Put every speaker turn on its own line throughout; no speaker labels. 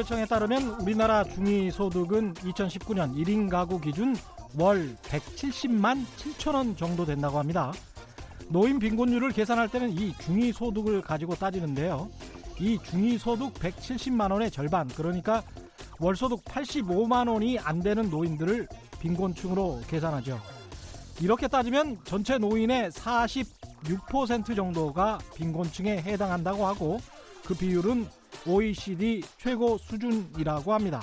통계청에 따르면 우리나라 중위소득은 2019년 1인 가구 기준 월 170만 7천 원 정도 된다고 합니다. 노인 빈곤율을 계산할 때는 이 중위소득을 가지고 따지는데요. 이 중위소득 170만 원의 절반, 그러니까 월소득 85만 원이 안 되는 노인들을 빈곤층으로 계산하죠. 이렇게 따지면 전체 노인의 46% 정도가 빈곤층에 해당한다고 하고 그 비율은 OECD 최고 수준이라고 합니다.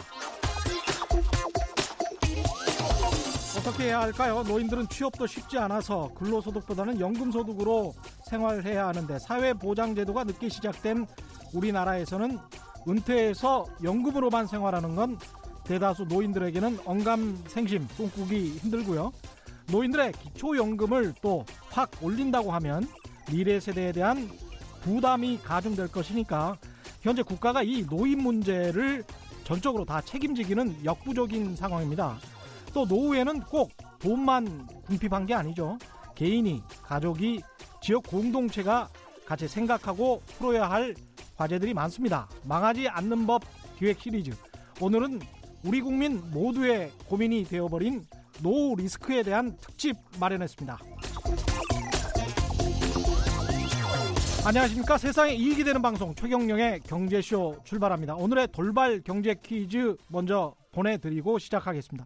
어떻게 해야 할까요? 노인들은 취업도 쉽지 않아서 근로소득보다는 연금소득으로 생활해야 하는데 사회보장제도가 늦게 시작된 우리나라에서는 은퇴해서 연금으로만 생활하는 건 대다수 노인들에게는 언감생심 꿈꾸기 힘들고요. 노인들의 기초연금을 또 확 올린다고 하면 미래 세대에 대한 부담이 가중될 것이니까 현재 국가가 이 노인 문제를 전적으로 다 책임지기는 역부족인 상황입니다. 또 노후에는 꼭 돈만 궁핍한 게 아니죠. 개인이, 가족이, 지역 공동체가 같이 생각하고 풀어야 할 과제들이 많습니다. 망하지 않는 법 기획 시리즈. 오늘은 우리 국민 모두의 고민이 되어버린 노후 리스크에 대한 특집 마련했습니다. 안녕하십니까. 세상에 이익이 되는 방송 최경령의 경제쇼 출발합니다. 오늘의 돌발 경제 퀴즈 먼저 보내드리고 시작하겠습니다.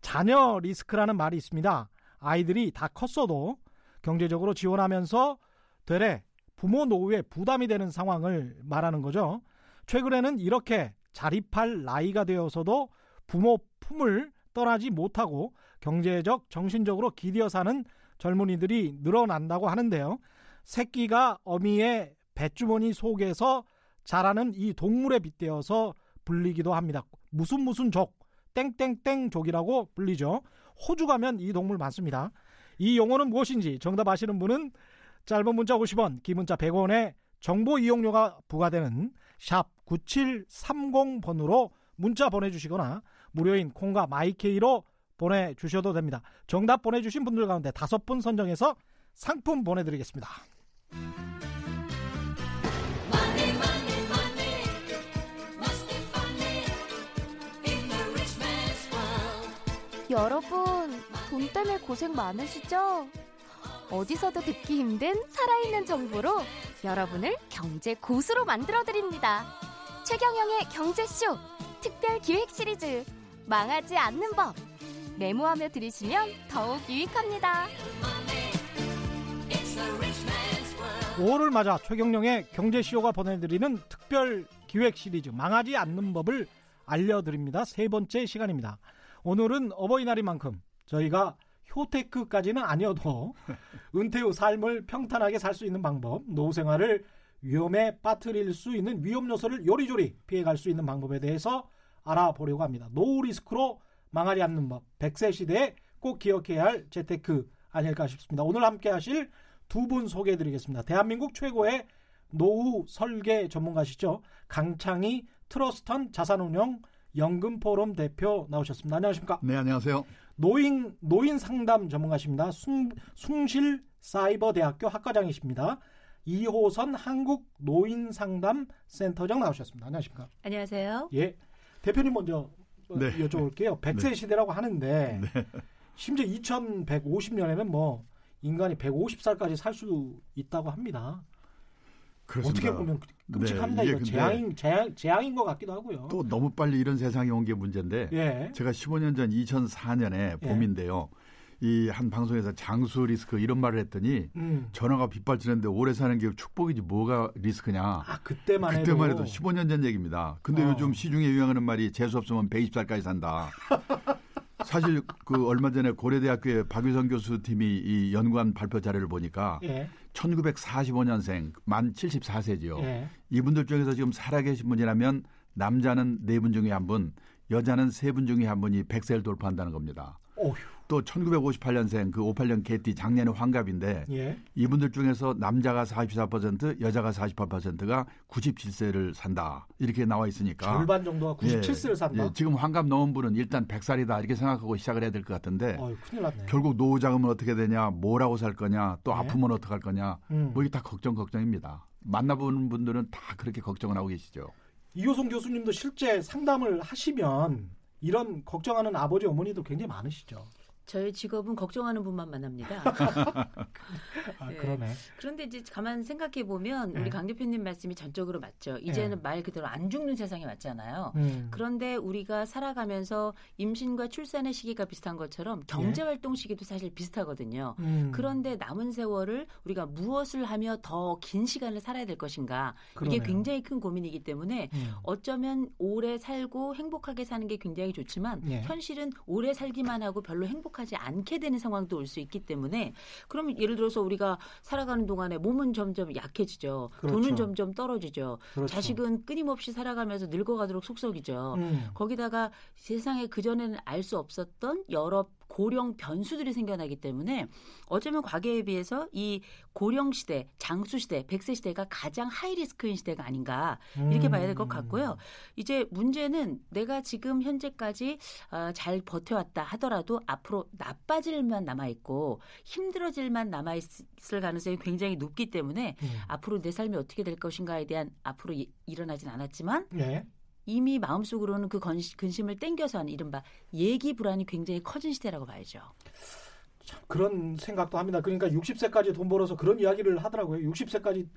자녀 리스크라는 말이 있습니다. 아이들이 다 컸어도 경제적으로 지원하면서 되레 부모 노후에 부담이 되는 상황을 말하는 거죠. 최근에는 이렇게 자립할 나이가 되어서도 부모 품을 떠나지 못하고 경제적, 정신적으로 기디어 사는 젊은이들이 늘어난다고 하는데요. 새끼가 어미의 뱃주머니 속에서 자라는 이 동물에 빗대어서 불리기도 합니다. 무슨 무슨 족, 땡땡땡 족이라고 불리죠. 호주 가면 이 동물 많습니다. 이 용어는 무엇인지 정답 아시는 분은 짧은 문자 50원, 긴 문자 100원에 정보 이용료가 부과되는 샵 9730번으로 문자 보내주시거나 무료인 콩과 마이케이로 보내주셔도 됩니다. 정답 보내주신 분들 가운데 다섯 분 선정해서 상품 보내드리겠습니다.
여러분, 돈 때문에 고생 많으시죠? 어디서도 듣기 힘든 살아있는 정보로 여러분을 경제 고수로 만들어드립니다. 최경영의 경제쇼 특별 기획 시리즈 망하지 않는 법 메모하며 들으시면 더욱 유익합니다.
5월을 맞아 최경령의 경제쇼가 보내드리는 특별 기획 시리즈 망하지 않는 법을 알려드립니다. 세 번째 시간입니다. 오늘은 어버이날인 만큼 저희가 효테크까지는 아니어도 은퇴 후 삶을 평탄하게 살 수 있는 방법, 노후 생활을 위험에 빠뜨릴 수 있는 위험 요소를 요리조리 피해갈 수 있는 방법에 대해서 알아보려고 합니다. 노후 리스크로 망하지 않는 법, 100세 시대에 꼭 기억해야 할 재테크 아닐까 싶습니다. 오늘 함께 하실 두 분 소개해 드리겠습니다. 대한민국 최고의 노후 설계 전문가시죠. 강창희 트러스턴 자산운용 연금포럼 대표 나오셨습니다. 안녕하십니까?
네, 안녕하세요.
노인 노인 상담 전문가십니다. 숭, 숭실 사이버대학교 학과장이십니다. 이호선 한국 노인 상담 센터장 나오셨습니다. 안녕하십니까?
안녕하세요.
예. 대표님 먼저
네.
여쭤볼게요. 100세
네.
시대라고 하는데
네.
심지어 2150년에는 뭐 인간이 150살까지 살 수 있다고 합니다.
그렇습니다.
어떻게 보면 끔찍합니다.
네,
이거 재앙인 재앙, 재앙인 것 같기도 하고요.
또 너무 빨리 이런 세상이 온 게 문제인데
예.
제가 15년 전 2004년에 봄인데요. 이한 방송에서 장수 리스크 이런 말을 했더니
음.
전화가 빗발치는데 오래 사는 게 축복이지 뭐가 리스크냐.
아 그때만 해도
그때만 해도 15년 전 얘기입니다. 근데
어.
요즘 시중에 유행하는 말이 재수 없으면 120살까지 산다. 사실 그 얼마 전에 고려대학교의 박유성 교수 팀이 이 연구한 발표 자료를 보니까
예.
1945년생 만 74세지요.
예.
이분들 중에서 지금 살아계신 분이라면 남자는 네 분 중에 한 분, 여자는 세 분 중에 한 분이 100세를 돌파한다는 겁니다.
어휴.
또 1958년생 그 58년 개띠 작년에 환갑인데
예.
이분들 중에서 남자가 44% 여자가 48%가 97세를 산다. 이렇게 나와 있으니까
절반 정도가 97세를 산다.
예, 지금 환갑 넘은 분은 일단 100살이다 이렇게 생각하고 시작을 해야 될 것 같은데
났네.
결국 노후 자금은 어떻게 되냐, 뭐라고 살 거냐, 또
네.
아프면 어떡할 거냐,
음.
뭐 이게 다 걱정 걱정입니다. 만나보는 분들은 다 그렇게 걱정을 하고 계시죠.
이호성 교수님도 실제 상담을 하시면 이런 걱정하는 아버지 어머니도 굉장히 많으시죠.
저의 직업은 걱정하는 분만 만납니다.
아,
네.
그러네.
그런데 이제 가만 생각해 보면
네.
우리 강 대표님 말씀이 전적으로 맞죠. 이제는 말 그대로 안 죽는 세상이 왔잖아요.
음.
그런데 우리가 살아가면서 임신과 출산의 시기가 비슷한 것처럼 경제 활동 시기도 사실 비슷하거든요.
음.
그런데 남은 세월을 우리가 무엇을 하며 더 긴 시간을 살아야 될 것인가
그러네요.
이게 굉장히 큰 고민이기 때문에
음.
어쩌면 오래 살고 행복하게 사는 게 굉장히 좋지만
예.
현실은 오래 살기만 하고 별로 행복 하지 않게 되는 상황도 올 수 있기 때문에 그러면 예를 들어서 우리가 살아가는 동안에 몸은 점점 약해지죠.
그렇죠.
돈은 점점 떨어지죠.
그렇죠.
자식은 끊임없이 살아가면서 늙어가도록 속썩이죠.
음.
거기다가 세상에 그전에는 알 수 없었던 여러 고령 변수들이 생겨나기 때문에 어쩌면 과거에 비해서 이 고령 시대, 장수 시대, 백세 시대가 가장 하이리스크인 시대가 아닌가 이렇게 봐야 될것
음.
같고요. 이제 문제는 내가 지금 현재까지 어, 잘 버텨왔다 하더라도 앞으로 나빠질 일만 남아 있고 힘들어질 일만 남아 있을 가능성이 굉장히 높기 때문에
음.
앞으로 내 삶이 어떻게 될 것인가에 대한 앞으로 이- 일어나진 않았지만
예.
이미 마음속으로는 그 근심을 땡겨서 하는 이른바 예기 불안이 굉장히 커진 시대라고 봐야죠.
참 그런 생각도 합니다. 그러니까 60세까지 돈 벌어서 그런 이야기를 하더라고요. 60세까지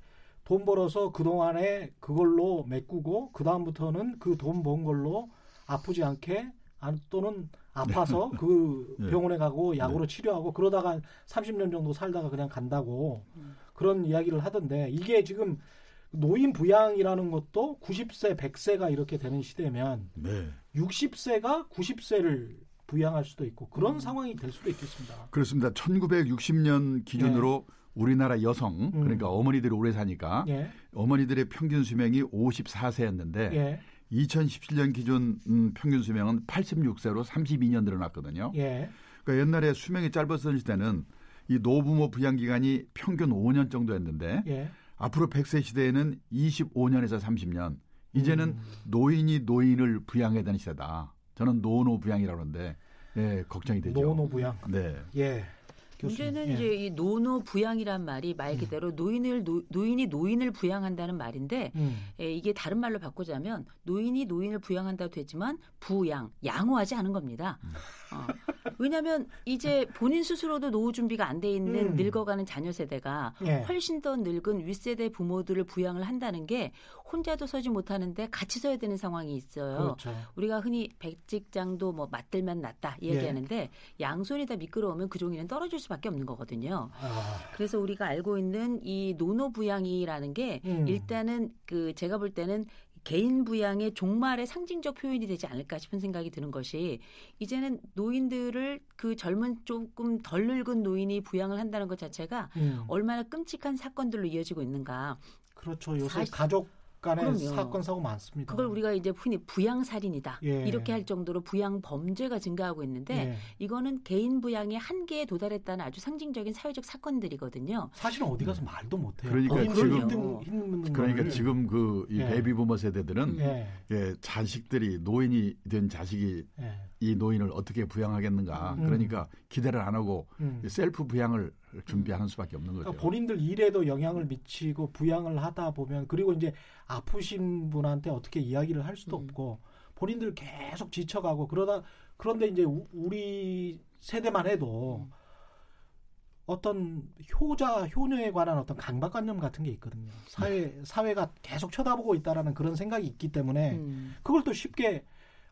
돈 벌어서 그동안에 그걸로 메꾸고 그다음부터는 그 돈 번 걸로 아프지 않게 안- 또는 아파서 그
네.
병원에 가고 약으로 치료하고 그러다가 30년 정도 살다가 그냥 간다고 그런 이야기를 하던데 이게 지금 노인 부양이라는 것도 90세, 100세가 이렇게 되는 시대면
네.
60세가 90세를 부양할 수도 있고 그런
음.
상황이 될 수도 있겠습니다.
그렇습니다. 1960년 기준으로 우리나라 여성
음.
그러니까 어머니들이 오래 사니까
예.
어머니들의 평균 수명이 54세였는데
예.
2017년 기준 음, 평균 수명은 86세로 32년 늘어났거든요.
예.
그러니까 옛날에 수명이 짧았던 시대는 이 노부모 부양 기간이 평균 5년 정도였는데
예.
앞으로 100세 시대에는 25년에서 30년. 이제는
음.
노인이 노인을 부양해야 되는 시대다. 저는 노노 부양이라고 하는데 예, 걱정이 되죠.
노노 부양.
네.
예. 교수님.
문제는
예.
이제 이 노노 부양이란 말이 말 그대로 노인을 노, 노인이 노인을 부양한다는 말인데
음.
에, 이게 다른 말로 바꾸자면 노인이 노인을 부양한다고 되지만 부양, 양호하지 않은 겁니다. 어. 왜냐하면 이제 본인 스스로도 노후 준비가 안 돼 있는
음.
늙어가는 자녀 세대가
예.
훨씬 더 늙은 윗세대 부모들을 부양을 한다는 게 혼자도 서지 못하는데 같이 서야 되는 상황이 있어요.
그렇죠.
우리가 흔히 백직장도 뭐 맞들면 낫다
예.
이야기하는데 양손이 다 미끄러우면 그 종이는 떨어질 수밖에 없는 거거든요.
아,
그래서 우리가 알고 있는 이 노노 부양이라는 게
음.
일단은 그 제가 볼 때는 개인 부양의 종말의 상징적 표현이 되지 않을까 싶은 생각이 드는 것이 이제는 노인들을 그 젊은 조금 덜 늙은 노인이 부양을 한다는 것 자체가
음.
얼마나 끔찍한 사건들로 이어지고 있는가.
그렇죠. 요새
사실-
가족 간의
그럼요.
사건 사고 많습니다.
그걸 우리가 이제 흔히 부양 살인이다.
예.
이렇게 할 정도로 부양 범죄가 증가하고 있는데
예.
이거는 개인 부양의 한계에 도달했다는 아주 상징적인 사회적 사건들이거든요.
사실은 어디 가서 말도 못 해요.
그러니까
본인들
지금-
힘든, 힘든
그러니까
거를.
지금 그이
예.
베이비부머 세대들은
예.
예, 자식들이 노인이 된 자식이
예.
이 노인을 어떻게 부양하겠는가.
음.
그러니까 기대를 안 하고
음.
셀프 부양을 준비하는 수밖에 없는 거죠.
그러니까 본인들 일에도 영향을 미치고 부양을 하다 보면 그리고 이제 아프신 분한테 어떻게 이야기를 할 수도
음.
없고 본인들 계속 지쳐가고 그러다 그런데 이제 우- 우리 세대만 해도
음.
어떤 효자 효녀에 관한 어떤 강박관념 같은 게 있거든요. 사회 사회가 계속 쳐다보고 있다라는 그런 생각이 있기 때문에
음.
그걸 또 쉽게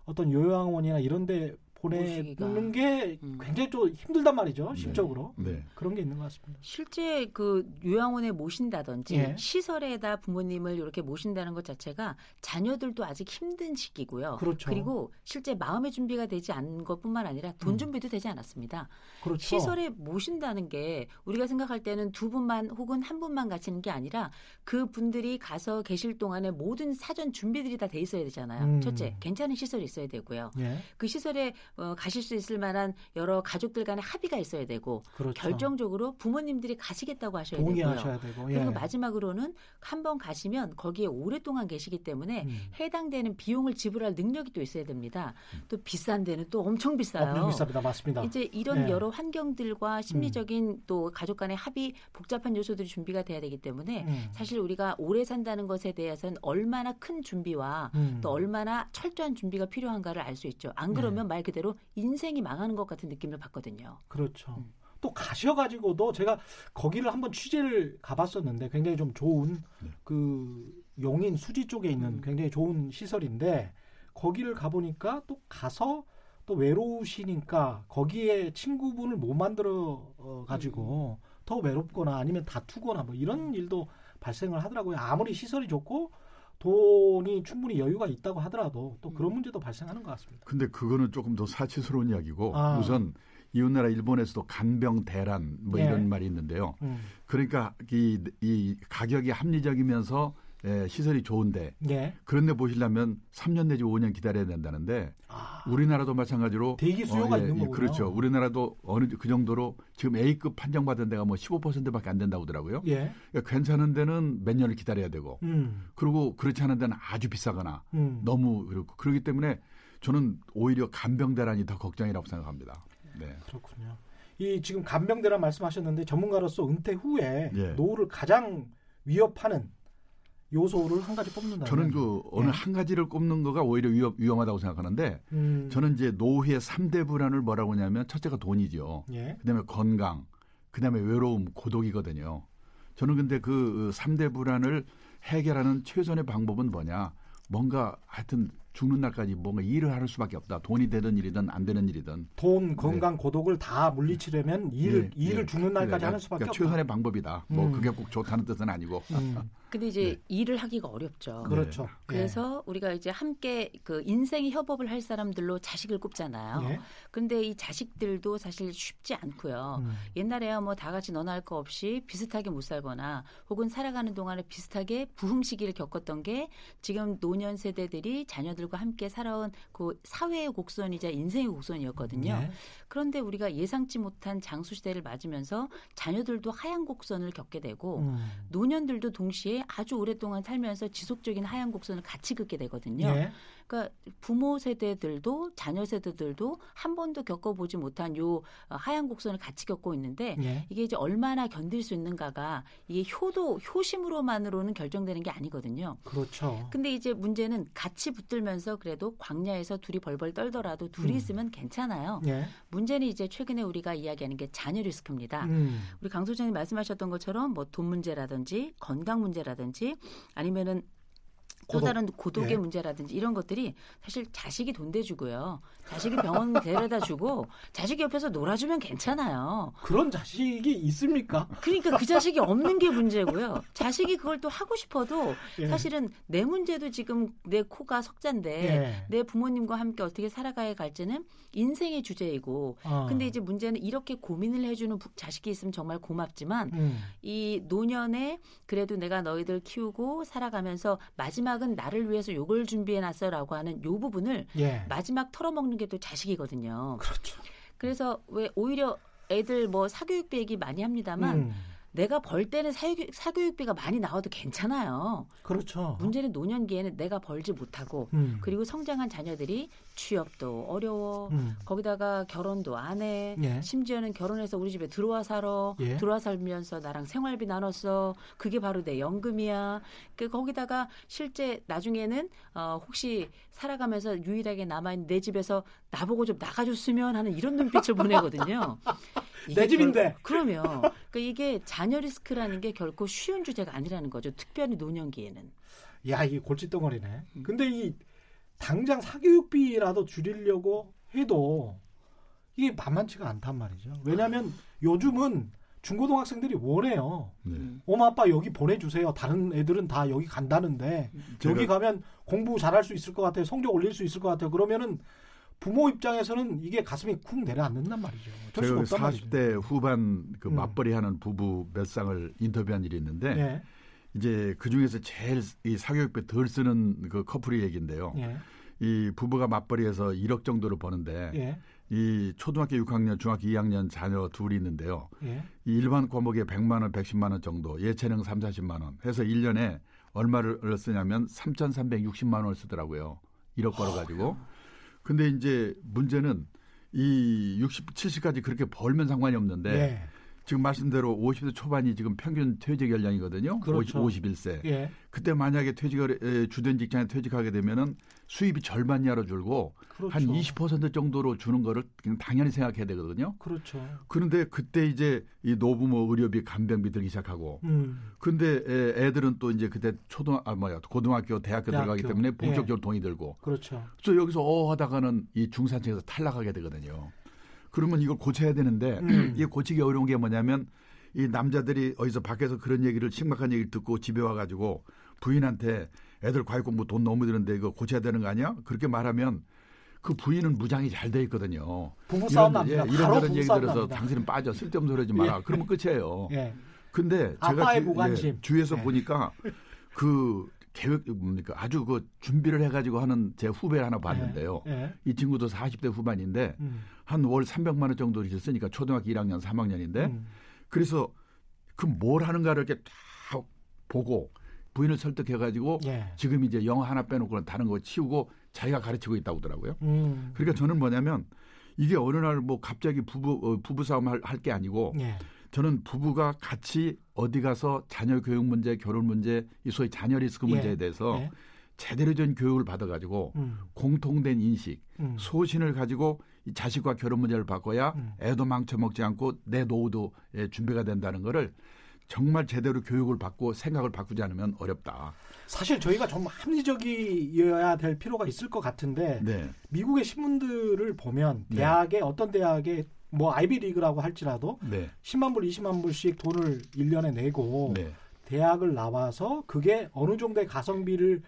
어떤 요양원이나 이런 데 보내는. 게
음.
굉장히 좀 힘들단 말이죠.
네.
심적으로
네.
그런 게 있는 것 같습니다.
실제 그 요양원에 모신다든지
예.
시설에다 부모님을 이렇게 모신다는 것 자체가 자녀들도 아직 힘든 시기고요.
그렇죠.
리고 실제 마음의 준비가 되지 않은 것뿐만 아니라 돈
음.
준비도 되지 않았습니다.
그렇죠.
시설에 모신다는 게 우리가 생각할 때는 두 분만 혹은 한 분만 가시는 게 아니라 그 분들이 가서 계실 동안에 모든 사전 준비들이 다 돼 있어야 되잖아요.
음.
첫째, 괜찮은 시설이 있어야 되고요.
예.
그 시설에 어, 가실 수 있을 만한 여러 가족들 간의 합의가 있어야 되고
그렇죠.
결정적으로 부모님들이 가시겠다고 하셔야 되고요.
동의하셔야 되고. 예.
그리고 마지막으로는 한 번 가시면 거기에 오랫동안 계시기 때문에
음.
해당되는 비용을 지불할 능력이 또 있어야 됩니다. 또 비싼 데는 또 엄청 비싸요.
엄청 비쌉니다. 맞습니다.
이제 이런
네.
여러 환경들과 심리적인 또 가족 간의 합의 복잡한 요소들이 준비가 돼야 되기 때문에
음.
사실 우리가 오래 산다는 것에 대해서는 얼마나 큰 준비와
음.
또 얼마나 철저한 준비가 필요한가를 알 수 있죠. 안 그러면 말 그대로 인생이 망하는 것 같은 느낌을 받거든요.
그렇죠.
음.
또 가셔가지고도 제가 거기를 한번 취재를 가봤었는데 굉장히 좀 좋은 그 용인 수지 쪽에 있는
음.
굉장히 좋은 시설인데 거기를 가보니까 또 가서 또 외로우시니까 거기에 친구분을 못 만들어 어, 가지고 더 외롭거나 아니면 다투거나 뭐 이런 일도 발생을 하더라고요. 아무리 시설이 좋고 돈이 충분히 여유가 있다고 하더라도 또 그런 문제도 발생하는 것 같습니다.
근데 그거는 조금 더 사치스러운 이야기고
아.
우선 이웃나라 일본에서도 간병 대란 뭐
예.
이런 말이 있는데요.
음.
그러니까 이, 이 가격이 합리적이면서 에, 시설이 좋은데
예.
그런데 보시려면 3년 내지 5년 기다려야 된다는데
아,
우리나라도 마찬가지로
대기 수요가
예,
있는
예,
거군요.
그렇죠. 우리나라도 어느 그 정도로 지금 A급 판정받은 데가 뭐 15%밖에 안 된다고 하더라고요.
예.
그러니까 괜찮은 데는 몇 년을 기다려야 되고
음.
그리고 그렇지 않은 데는 아주 비싸거나
음.
너무 그렇고 그렇기 때문에 저는 오히려 간병 대란이 더 걱정이라고 생각합니다. 네.
그렇군요. 이 지금 간병 대란 말씀하셨는데 전문가로서 은퇴 후에
예.
노후를 가장 위협하는 요소를 한 가지 뽑는다.
저는 그 어느
예.
한 가지를 꼽는 거가 오히려 위험, 위험하다고 생각하는데
음,
저는 이제 노후의 삼대 불안을 뭐라고 하냐면 첫째가 돈이죠.
예.
그다음에 건강, 그다음에 외로움, 고독이거든요. 저는 근데 그 삼대 불안을 해결하는 최선의 방법은 뭐냐? 뭔가 하여튼 죽는 날까지 뭔가 일을 할 수밖에 없다. 돈이 되든 일이든 안 되는 일이든
돈, 건강, 고독을 다 물리치려면 일을
예,
일을
예.
죽는 날까지
그래,
하는 수밖에
그러니까
없다.
최선의 방법이다. 뭐
음.
그게 꼭 좋다는 뜻은 아니고.
음,
근데 이제
네.
일을 하기가 어렵죠.
그렇죠. 예.
그래서 우리가 이제 함께 그 인생의 협업을 할 사람들로 자식을 꼽잖아요.
예.
근데 이 자식들도 사실 쉽지 않고요.
음,
옛날에야 뭐 다 같이 너나 할 거 없이 비슷하게 못 살거나 혹은 살아가는 동안에 비슷하게 부흥 시기를 겪었던 게 지금 노년 세대들이 자녀들과 함께 살아온 그 사회의 곡선이자 인생의 곡선이었거든요.
예.
그런데 우리가 예상치 못한 장수 시대를 맞으면서 자녀들도 하향 곡선을 겪게 되고
음,
노년들도 동시에 아주 오랫동안 살면서 지속적인 하향 곡선을 같이 긋게 되거든요.
예.
그러니까 부모 세대들도 자녀 세대들도 한 번도 겪어보지 못한 요 어, 하향 곡선을 같이 겪고 있는데
예.
이게 이제 얼마나 견딜 수 있는가가 이게 효도 효심으로만으로는 결정되는 게 아니거든요.
그렇죠.
근데 이제 문제는 같이 붙들면서 그래도 광야에서 둘이 벌벌 떨더라도 둘이
음.
있으면 괜찮아요.
예.
문제는 이제 최근에 우리가 이야기하는 게 자녀 리스크입니다.
음,
우리 강 소장님 말씀하셨던 것처럼 뭐 돈 문제라든지 건강 문제라든지 아니면은 또
고독.
다른 고독의
예.
문제라든지 이런 것들이 사실 자식이 돈 대주고요. 자식이 병원 데려다 주고 자식이 옆에서 놀아주면 괜찮아요.
그런 자식이 있습니까?
그러니까 그 자식이 없는 게 문제고요. 자식이 그걸 또 하고 싶어도
예.
사실은 내 문제도 지금 내 코가 석잔데
예.
내 부모님과 함께 어떻게 살아가야 갈지는 인생의 주제이고
어.
근데 이제 문제는 이렇게 고민을 해주는 부- 자식이 있으면 정말 고맙지만
음,
이 노년에 그래도 내가 너희들 키우고 살아가면서 마지막은 나를 위해서 요걸 준비해 놨어라고 하는 요 부분을
예.
마지막 털어먹는 게 또 자식이거든요.
그렇죠.
그래서 왜 오히려 애들 뭐 사교육비 얘기 많이 합니다만
음,
내가 벌 때는 사교육, 사교육비가 많이 나와도 괜찮아요.
그렇죠.
문제는 노년기에는 내가 벌지 못하고
음,
그리고 성장한 자녀들이 취업도 어려워.
음,
거기다가 결혼도 안 해.
예.
심지어는 결혼해서 우리 집에 들어와 살아.
예.
들어와 살면서 나랑 생활비 나눴어. 그게 바로 내 연금이야. 그 거기다가 실제 나중에는 어 혹시 살아가면서 유일하게 남아 있는 내 집에서 나보고 좀 나가줬으면 하는 이런 눈빛을 보내거든요.
내 집인데.
결- 그러면 그러니까 이게 자녀 리스크라는 게 결코 쉬운 주제가 아니라는 거죠. 특별히 노년기에는.
야, 이게 골칫덩어리네.
음.
근데 이 당장 사교육비라도 줄이려고 해도 이게 만만치가 않단 말이죠. 왜냐하면 요즘은 중고등학생들이 원해요.
네.
음.
엄마 아빠 여기 보내주세요. 다른 애들은 다 여기 간다는데 여기
제가-
가면 공부 잘할 수 있을 것 같아요. 성적 올릴 수 있을 것 같아요. 그러면은 부모 입장에서는 이게 가슴이 쿵 내려앉는단 말이죠. 수가
제가
없단 말이죠.
40대 후반 그
음.
맞벌이하는 부부 몇 쌍을 인터뷰한 일이 있는데
예,
이제 그 중에서 제일 이 사교육비 덜 쓰는 그 커플의 얘기인데요.
예,
이 부부가 맞벌이해서 1억 정도를 버는데
예.
이 초등학교 6학년, 중학교 2학년 자녀 둘이 있는데요.
예.
이 일반 과목에 100만 원, 110만 원 정도, 예체능 3, 40만 원 해서 1년에 얼마를 쓰냐면 3,360만 원을 쓰더라고요. 1억 벌어 가지고. 근데 이제 문제는 이 60, 70까지 그렇게 벌면 상관이 없는데
예.
지금 말씀대로 50대 초반이 지금 평균 퇴직 연령이거든요.
그렇죠.
50, 51세.
예.
그때 만약에 퇴직을 에, 주된 직장에 퇴직하게 되면은 수입이 절반 이하로 줄고
그렇죠.
한20% 정도로 주는 거를 당연히 생각해야 되거든요.
그렇죠.
그런데 그때 이제 이 노부모 의료비 간병비 들기 시작하고
음.
근데 애- 애들은 또 이제 그때 초등 아 뭐야 고등학교 대학교
대학교.
들어가기 때문에
예.
본격적으로 돈이 들고
그렇죠.
또 여기서 어 하다가는 이 중산층에서 탈락하게 되거든요. 그러면 이걸 고쳐야 되는데
음.
이게 고치기 어려운 게 뭐냐면 이 남자들이 어디서 밖에서 그런 얘기를 심각한 얘기를 듣고 집에 와가지고 부인한테 애들 과외 공부 돈 너무 드는데 이거 고쳐야 되는 거 아니야? 그렇게 말하면 그 부인은 무장이 잘 돼 있거든요.
부부싸움
이런,
납니다.
예, 이런저런 얘기 들어서
납니다.
당신은 빠져 쓸데없는 소리 하지 마라. 그러면 끝이에요.
예.
근데 제가 주,
무관심.
주위에서
예.
보니까 그 계획 뭡니까 아주 그 준비를 해가지고 하는 제 후배를 하나 봤는데요.
예.
이 친구도 40대 후반인데
음.
한 월 300만 원 정도 이렇게 쓰니까 초등학교 1학년, 3학년인데
음.
그래서 그 뭘 하는가를 이렇게 다 보고 부인을 설득해가지고
예.
지금 이제 영어 하나 빼놓고는 다른 거 치우고 자기가 가르치고 있다고 하더라고요.
음.
그러니까 저는 뭐냐면 이게 어느 날 뭐 갑자기 부부 어, 부부 싸움 할게 아니고
예.
저는 부부가 같이 어디 가서 자녀 교육 문제, 결혼 문제, 이 소위 자녀 리스크 문제에
예.
대해서
예.
제대로 된 교육을 받아가지고
음.
공통된 인식,
음.
소신을 가지고 이 자식과 결혼 문제를 바꿔야
음.
애도 망쳐먹지 않고 내 노후도 예, 준비가 된다는 거를 정말 제대로 교육을 받고 생각을 바꾸지 않으면 어렵다.
사실 저희가 좀 합리적이어야 될 필요가 있을 것 같은데
네,
미국의 신문들을 보면
네.
대학의 어떤 대학에 뭐 아이비리그라고 할지라도
네,
10만 불, 20만 불씩 돈을 1년에 내고
네,
대학을 나와서 그게 어느 정도의 가성비를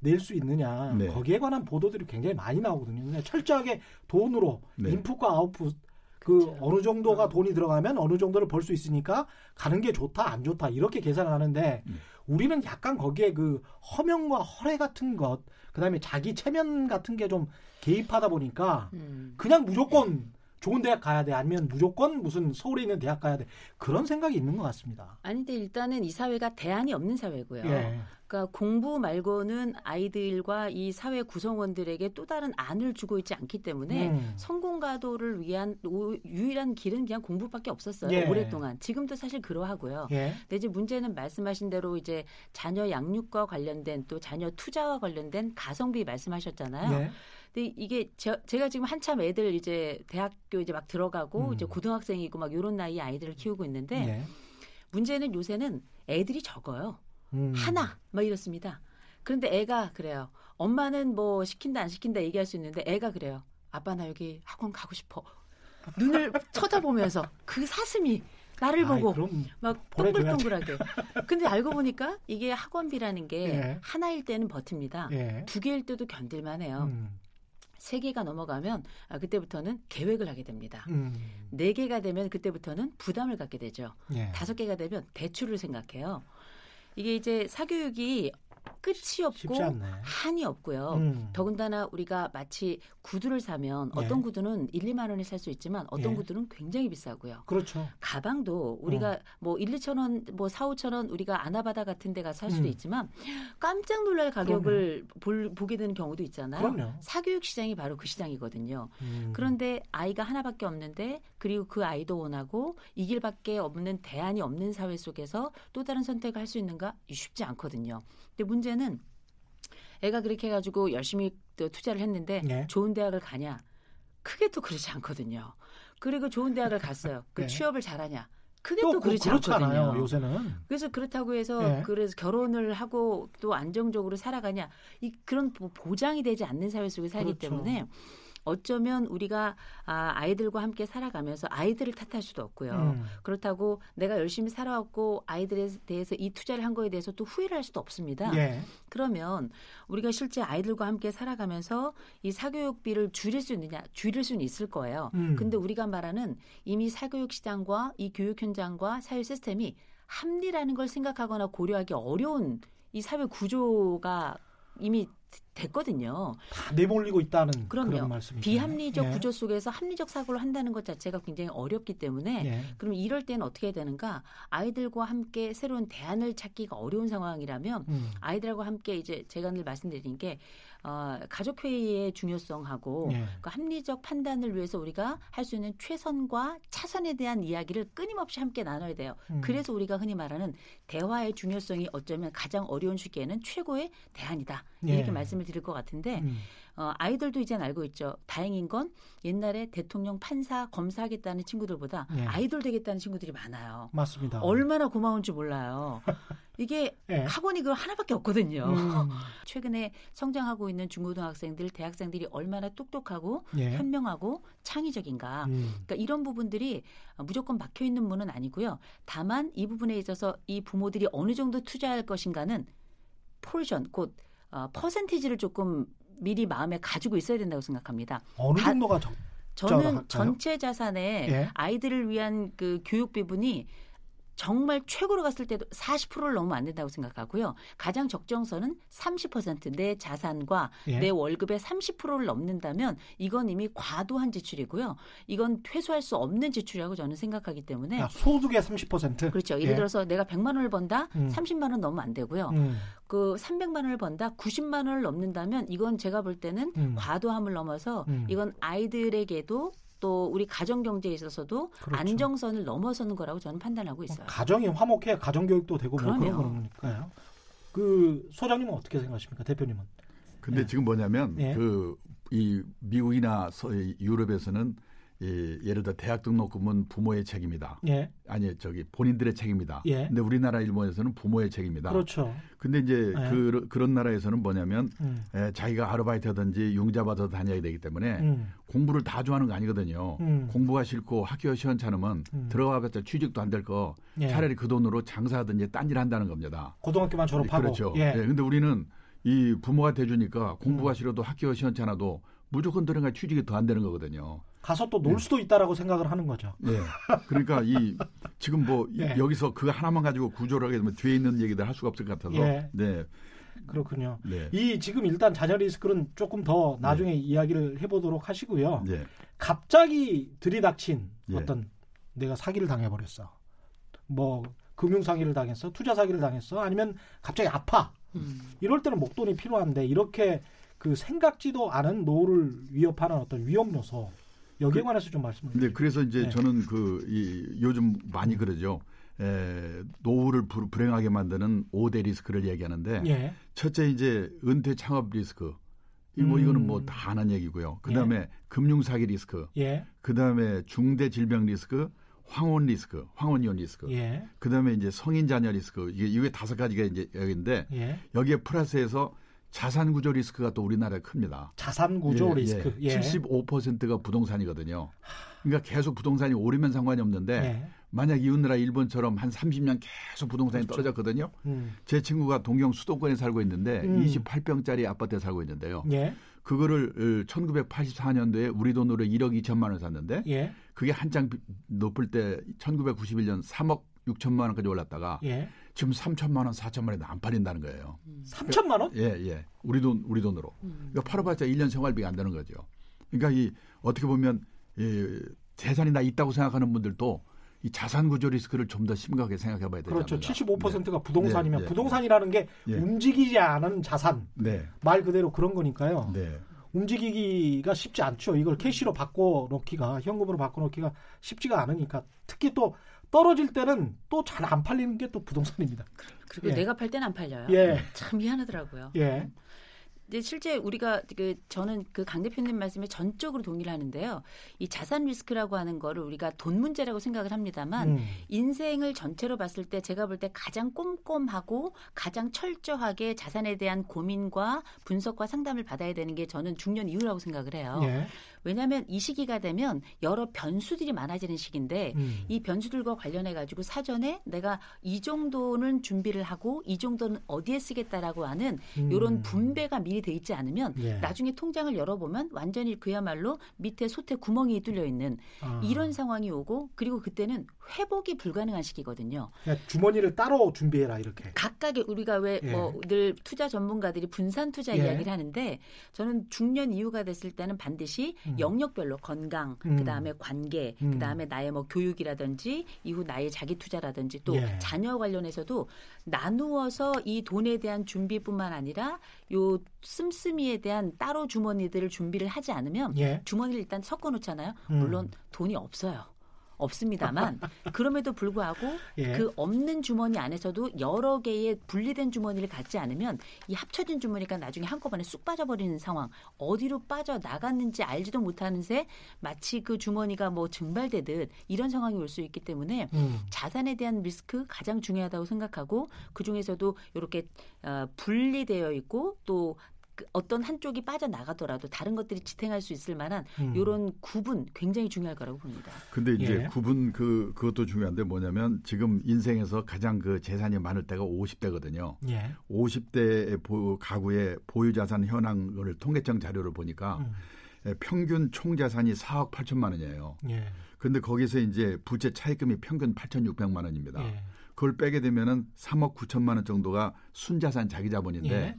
낼 수 있느냐
네.
거기에 관한 보도들이 굉장히 많이 나오거든요. 그냥 철저하게 돈으로
네.
인풋과 아웃풋 그 어느 정도가 돈이 들어가면 어느 정도를 벌 수 있으니까 가는 게 좋다 안 좋다 이렇게 계산을 하는데
네.
우리는 약간 거기에 그 허명과 허례 같은 것 그다음에 자기 체면 같은 게 좀 개입하다 보니까
음.
그냥 무조건 좋은 대학 가야 돼 아니면 무조건 무슨 서울에 있는 대학 가야 돼 그런 생각이 있는 것 같습니다.
아니 근데 일단은 이 사회가 대안이 없는 사회고요.
예.
그러니까 공부 말고는 아이들과 이 사회 구성원들에게 또 다른 안을 주고 있지 않기 때문에
음.
성공 가도를 위한 오- 유일한 길은 그냥 공부밖에 없었어요.
예.
오랫동안. 지금도 사실 그러하고요.
예.
근데 이제 문제는 말씀하신 대로 이제 자녀 양육과 관련된 또 자녀 투자와 관련된 가성비 말씀하셨잖아요.
예.
근데 이게 제, 제가 지금 한참 애들 이제 대학교 이제 막 들어가고
음.
이제 고등학생이고 막 요런 나이 아이들을 키우고 있는데
예.
문제는 요새는 애들이 적어요.
음.
하나 막 이렇습니다. 그런데 애가 그래요. 엄마는 뭐 시킨다 안 시킨다 얘기할 수 있는데 애가 그래요. 아빠 나 여기 학원 가고 싶어. 눈을 쳐다보면서 그 사슴이 나를
아이,
보고 막. 동글동글하게. 근데 알고 보니까 이게 학원비라는 게
예.
하나일 때는 버팁니다.
예.
두 개일 때도 견딜만 해요.
음.
세 개가 넘어가면 아, 그때부터는 계획을 하게 됩니다.
음.
네 개가 되면 그때부터는 부담을 갖게 되죠.
예.
다섯 개가 되면 대출을 생각해요. 이게 이제 사교육이 끝이 없고. 한이 없고요.
음.
더군다나 우리가 마치 구두를 사면 어떤
예.
구두는 1, 2만 원에 살 수 있지만 어떤
예.
구두는 굉장히 비싸고요.
그렇죠.
가방도 우리가
어.
뭐 1, 2천 원, 뭐 4, 5천 원 우리가 아나바다 같은 데 가서 살 수도
음.
있지만 깜짝 놀랄 가격을 볼, 보게 되는 경우도 있잖아요.
그럼요.
사교육 시장이 바로 그 시장이거든요.
음.
그런데 아이가 하나밖에 없는데 그리고 그 아이도 원하고 이 길밖에 없는 대안이 없는 사회 속에서 또 다른 선택을 할 수 있는가 쉽지 않거든요. 근데 문제는 애가 그렇게 해가지고 열심히 또 투자를 했는데
네.
좋은 대학을 가냐? 크게 또 그렇지 않거든요. 그리고 좋은 대학을 갔어요. 그
네.
취업을 잘하냐? 크게
또
또,
그-
그렇지. 않거든요.
요새는.
그래서 그렇다고 해서
네.
그래서 결혼을 하고 또 안정적으로 살아가냐 이 그런 보- 보장이 되지 않는 사회 속에 살기
그렇죠.
때문에 어쩌면 우리가 아, 아이들과 함께 살아가면서 아이들을 탓할 수도 없고요.
음.
그렇다고 내가 열심히 살아왔고 아이들에 대해서 이 투자를 한 거에 대해서 또 후회를 할 수도 없습니다.
예.
그러면 우리가 실제 아이들과 함께 살아가면서 이 사교육비를 줄일 수 있느냐? 줄일 수는 있을 거예요.
음.
근데 우리가 말하는 이미 사교육 시장과 이 교육 현장과 사회 시스템이 합리라는 걸 생각하거나 고려하기 어려운 이 사회 구조가 이미 됐거든요.
다 내몰리고 있다는
그럼요.
그런 말씀이죠.
비합리적
예.
구조 속에서 합리적 사고를 한다는 것 자체가 굉장히 어렵기 때문에
예.
그럼 이럴 때는 어떻게 해야 되는가? 아이들과 함께 새로운 대안을 찾기가 어려운 상황이라면
음.
아이들하고 함께 이제 제가 늘 말씀드린 게 어, 가족 회의의 중요성하고
예.
그 합리적 판단을 위해서 우리가 할 수 있는 최선과 차선에 대한 이야기를 끊임없이 함께 나눠야 돼요.
음.
그래서 우리가 흔히 말하는 대화의 중요성이 어쩌면 가장 어려운 시기에는 최고의 대안이다. 이렇게
예.
말씀을 드릴 것 같은데
음.
어, 아이들도 이제는 알고 있죠. 다행인 건 옛날에 대통령, 판사, 검사하겠다는 친구들보다
예.
아이돌 되겠다는 친구들이 많아요.
맞습니다.
얼마나 고마운지 몰라요. 이게
예.
학원이 그 하나밖에 없거든요.
음.
최근에 성장하고 있는 중고등학생들, 대학생들이 얼마나 똑똑하고
예.
현명하고 창의적인가.
음.
그러니까 이런 부분들이 무조건 막혀 있는 문은 아니고요. 다만 이 부분에 있어서 이 부모들이 어느 정도 투자할 것인가는 포르션 곧 어, 퍼센티지를 조금 미리 마음에 가지고 있어야 된다고 생각합니다.
어느
다-
정도가 적,
저는? 전체 자산에
예.
아이들을 위한 그 교육 비분이 정말 최고로 갔을 때도 40%를 넘으면 안 된다고 생각하고요. 가장 적정선은 30%내 자산과
예.
내 월급의 30%를 넘는다면 이건 이미 과도한 지출이고요. 이건 회수할 수 없는 지출이라고 저는 생각하기 때문에
아, 소득의 30%.
그렇죠. 예를
예.
들어서 내가 100만 원을 번다,
음.
30만 원 넘으면 안 되고요.
음.
그 300만 원을 번다, 90만 원을 넘는다면 이건 제가 볼 때는
음.
과도함을 넘어서
음.
이건 아이들에게도 또 우리 가정 경제에 있어서도
그렇죠.
안정선을 넘어서는 거라고 저는 판단하고 있어요.
가정이 화목해야 가정 교육도 되고 뭐 그런. 거니까요. 그 소장님은 어떻게 생각하십니까? 대표님은?
근데
예.
지금 뭐냐면
예.
그이 미국이나 서, 유럽에서는 이, 예를 들어 대학 등록금은 부모의 책임이다.
예.
아니 저기 본인들의 책임이다.
예.
근데 우리나라 일본에서는 부모의 책임이다.
그렇죠.
근데 이제
예.
그, 그런 나라에서는 뭐냐면
음.
에, 자기가 아르바이트하든지 융자받아 다녀야 되기 때문에
음.
공부를 다 좋아하는 거 아니거든요.
음.
공부가 싫고 학교 시원찮으면
음.
들어가봤자 취직도 안 될거
예.
차라리 그 돈으로 장사하든지 딴 일 한다는 겁니다.
고등학교만 졸업하고.
그렇죠.
예.
예, 근데 우리는 이 부모가 돼주니까 공부가
음.
싫어도 학교 시원찮아도 무조건 들어가 취직이 더 안 되는 거거든요.
가서 또놀
예.
수도 있다라고 생각을 하는 거죠.
예. 그러니까 이 지금 뭐 이-
예.
여기서 그 하나만 가지고 구조를 하게 되면 뒤에 있는 얘기들 할 수가 없을 것 같아서.
예.
네.
그렇군요.
네.
이 지금 일단 자녀 리스크는 조금 더 나중에 이야기를 해보도록 하시고요.
네.
갑자기 들이닥친
예.
어떤 내가 사기를 당해버렸어. 뭐 금융 사기를 당했어, 투자 사기를 당했어, 아니면 갑자기 아파.
음.
이럴 때는 목돈이 필요한데 이렇게 그 생각지도 않은 노후를 위협하는 어떤 위험 요소 여기에
그-
관해서 좀 말씀을.
근데 그래서 이제
네.
저는 그 이, 요즘 많이 그러죠. 에, 노후를 불- 불행하게 만드는 5대 리스크를 얘기하는데
예,
첫째 이제 은퇴 창업 리스크. 이뭐
음.
이거는 뭐 다 아는 얘기고요. 그다음에 금융 사기 리스크.
예,
그다음에 중대 질병 리스크, 황혼 리스크, 황혼 이혼 리스크.
예,
그다음에 이제 성인 자녀 리스크. 이게 이게 다섯 가지가 이제 여기인데
예.
여기에 플러스해서 자산 구조 리스크가 또 우리나라에 큽니다.
자산 구조 리스크. 예,
75%가 부동산이거든요. 그러니까 계속 부동산이 오르면 상관이 없는데
예.
만약 이웃나라 일본처럼 한 30년 계속 부동산이
그렇죠.
떨어졌거든요.
음,
제 친구가 동경 수도권에 살고 있는데
음.
28평짜리 아파트에 살고 있는데요.
예,
그거를 1984년도에 우리 돈으로 1억 2천만 원 샀는데
예,
그게 한창 비- 높을 때 1991년 3억 6천만 원까지 올랐다가
예.
지금 3천만 원, 4천만 원에도 안 팔린다는 거예요.
3천만 원?
예, 예. 우리 돈 우리 돈으로.
음.
그러니까 팔아봤자 1년 생활비가 안 되는 거죠. 그러니까 이 어떻게 보면 이 재산이 나 있다고 생각하는 분들도 이 자산 구조 리스크를 좀 더 심각하게 생각해 봐야 되죠.
그렇죠. 75%가 부동산이면
네, 네,
부동산이라는
예.
게 움직이지 않은 자산
네.
말 그대로 그런 거니까요.
네.
움직이기가 쉽지 않죠. 이걸 캐시로 바꿔 놓기가 현금으로 바꿔 놓기가 쉽지가 않으니까 특히 또 떨어질 때는 또 잘 안 팔리는 게 또 부동산입니다.
그리고
예.
내가 팔 때는 안 팔려요.
예.
참 미안하더라고요.
예.
근데 실제 우리가 그 저는 그 강 대표님 말씀에 전적으로 동의를 하는데요. 이 자산 리스크라고 하는 거를 우리가 돈 문제라고 생각을 합니다만
음.
인생을 전체로 봤을 때 제가 볼 때 가장 꼼꼼하고 가장 철저하게 자산에 대한 고민과 분석과 상담을 받아야 되는 게 저는 중년 이후라고 생각을 해요.
예.
왜냐하면 이 시기가 되면 여러 변수들이 많아지는 시기인데
음.
이 변수들과 관련해 가지고 사전에 내가 이 정도는 준비를 하고 이 정도는 어디에 쓰겠다라고 하는
음.
이런 분배가 미리 돼 있지 않으면
예.
나중에 통장을 열어보면 완전히 그야말로 밑에 솥에 구멍이 뚫려 있는
아.
이런 상황이 오고 그리고 그때는 회복이 불가능한 시기거든요.
그러니까 주머니를 따로 준비해라 이렇게.
각각의 우리가 왜
예.
뭐늘 투자 전문가들이 분산 투자
예.
이야기를 하는데 저는 중년 이후가 됐을 때는 반드시
음.
영역별로 건강,
음.
그다음에 관계,
음.
그다음에 나의 뭐 교육이라든지 이후 나의 자기 투자라든지 또
예.
자녀 관련해서도 나누어서 이 돈에 대한 준비뿐만 아니라 요 씀씀이에 대한 따로 주머니들을 준비를 하지 않으면
예.
주머니를 일단 섞어 놓잖아요.
음.
물론 돈이 없어요. 없습니다만 그럼에도 불구하고
예.
그 없는 주머니 안에서도 여러 개의 분리된 주머니를 갖지 않으면 이 합쳐진 주머니가 나중에 한꺼번에 쑥 빠져버리는 상황 어디로 빠져 나갔는지 알지도 못하는 새 마치 그 주머니가 뭐 증발되듯 이런 상황이 올 수 있기 때문에
음.
자산에 대한 리스크 가장 중요하다고 생각하고 그 중에서도 이렇게 어, 분리되어 있고 또 그 어떤 한쪽이 빠져나가더라도 다른 것들이 지탱할 수 있을 만한
음.
이런 구분 굉장히 중요할 거라고 봅니다.
근데 이제
예.
구분 그 그것도 중요한데 뭐냐면 지금 인생에서 가장 그 재산이 많을 때가 50대거든요.
예.
50대 보, 가구의 보유 자산 현황을 통계청 자료를 보니까
음.
예, 평균 총 자산이 4억 8천만 원이에요.
예.
근데 거기서 이제 부채 차입금이 평균 8,600만 원입니다.
예.
그걸 빼게 되면은 3억 9천만 원 정도가 순자산 자기 자본인데
예.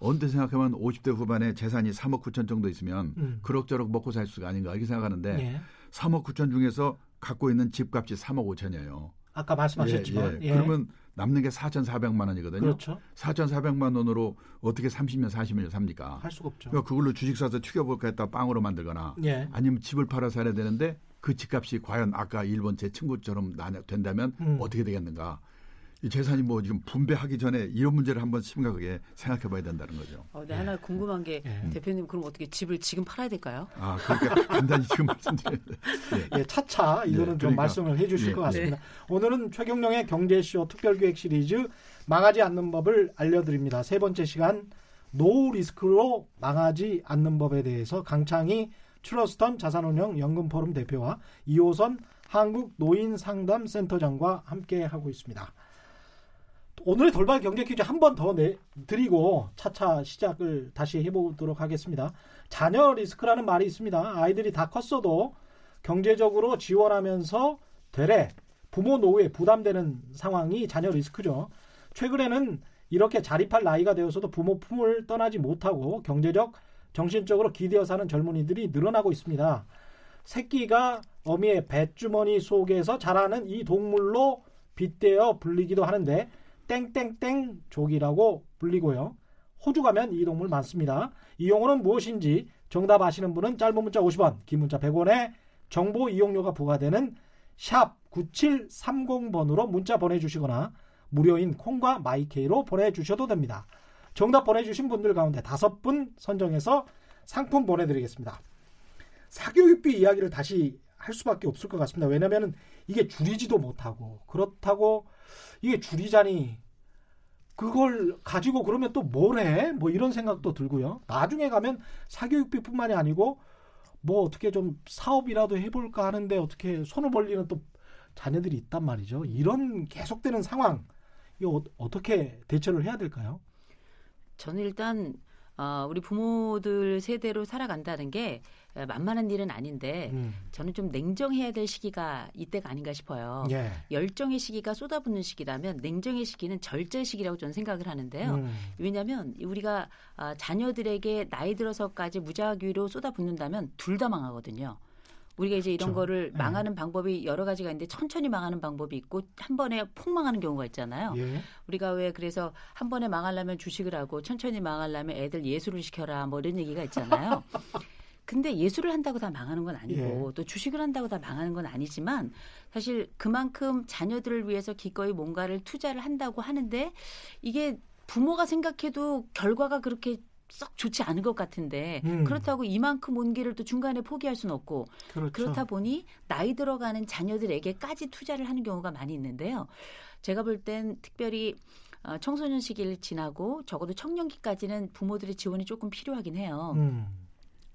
언제 생각하면 50대 후반에 재산이 3억 9천 정도 있으면
음.
그럭저럭 먹고 살 수가 아닌가 이렇게 생각하는데
예.
3억 9천 중에서 갖고 있는 집값이 3억 5천이에요.
아까 말씀하셨지만 예.
그러면 남는 게 4,400만 원이거든요.
그렇죠.
4,400만 원으로 어떻게 30년 40년 삽니까?
할 수가 없죠.
그러니까 그걸로 주식 사서 튀겨볼까 했다 빵으로 만들거나
예.
아니면 집을 팔아 살아야 되는데 그 집값이 과연 아까 일본 제 친구처럼 나- 된다면
음.
어떻게 되겠는가? 이 재산이 뭐 지금 분배하기 전에 이런 문제를 한번 심각하게 생각해 봐야 된다는 거죠.
어, 네, 하나 궁금한 게
예.
대표님 그럼 어떻게 집을 지금 팔아야 될까요?
아, 그러니까 간단히 지금 말씀드렸는데. 예.
예, 차차 이거는 좀
그러니까.
말씀을 해 주실
예.
것 같습니다. 오늘은 최경령의 경제쇼 특별기획 시리즈 망하지 않는 법을 알려드립니다. 세 번째 시간 노후 리스크로 망하지 않는 법에 대해서 강창희 트러스턴 자산운용 연금포럼 대표와 이호선 한국 노인상담센터장과 함께 하고 있습니다. 오늘의 돌발 경제 퀴즈 한 번 더 드리고 차차 시작을 다시 해보도록 하겠습니다. 자녀 리스크라는 말이 있습니다. 아이들이 다 컸어도 경제적으로 지원하면서 되레 부모 노후에 부담되는 상황이 자녀 리스크죠. 최근에는 이렇게 자립할 나이가 되어서도 부모 품을 떠나지 못하고 경제적, 정신적으로 기대어 사는 젊은이들이 늘어나고 있습니다. 새끼가 어미의 뱃주머니 속에서 자라는 이 동물로 빗대어 불리기도 하는데 땡땡땡 족이라고 불리고요. 호주 가면 이 동물 많습니다. 이 용어는 무엇인지 정답 아시는 분은 짧은 문자 50원, 긴 문자 100원에 정보 이용료가 부과되는 샵 9730번으로 문자 보내주시거나 무료인 콩과 마이케이로 보내주셔도 됩니다. 정답 보내주신 분들 가운데 다섯 분 선정해서 상품 보내드리겠습니다. 사교육비 이야기를 다시 할 수밖에 없을 것 같습니다. 왜냐하면 이게 줄이지도 못하고 그렇다고 이게 줄이자니 그걸 가지고 그러면 또 뭘 해? 뭐 이런 생각도 들고요. 나중에 가면 사교육비뿐만이 아니고 뭐 어떻게 좀 사업이라도 해볼까 하는데 어떻게 손을 벌리는 또 자녀들이 있단 말이죠. 이런 계속되는 상황 이거 어- 어떻게 대처를 해야 될까요?
저는 일단 어, 우리 부모들 세대로 살아간다는 게 에, 만만한 일은 아닌데
음.
저는 좀 냉정해야 될 시기가 이때가 아닌가 싶어요.
예.
열정의 시기가 쏟아붓는 시기라면 냉정의 시기는 절제 시기라고 저는 생각을 하는데요.
음.
왜냐하면 우리가 아, 자녀들에게 나이 들어서까지 무작위로 쏟아붓는다면 둘 다 망하거든요. 우리가 이제 이런
그렇죠.
거를
네.
망하는 방법이 여러 가지가 있는데 천천히 망하는 방법이 있고 한 번에 폭 망하는 경우가 있잖아요.
예.
우리가 왜 그래서 한 번에 망하려면 주식을 하고 천천히 망하려면 애들 예술을 시켜라 뭐 이런 얘기가 있잖아요. 근데 예술을 한다고 다 망하는 건 아니고
예.
또 주식을 한다고 다 망하는 건 아니지만 사실 그만큼 자녀들을 위해서 기꺼이 뭔가를 투자를 한다고 하는데 이게 부모가 생각해도 결과가 그렇게 썩 좋지 않은 것 같은데
음.
그렇다고 이만큼 온 길을 또 중간에 포기할 수는 없고
그렇죠.
그렇다 보니 나이 들어가는 자녀들에게까지 투자를 하는 경우가 많이 있는데요. 제가 볼 땐 특별히 어, 청소년 시기를 지나고 적어도 청년기까지는 부모들의 지원이 조금 필요하긴 해요.
음.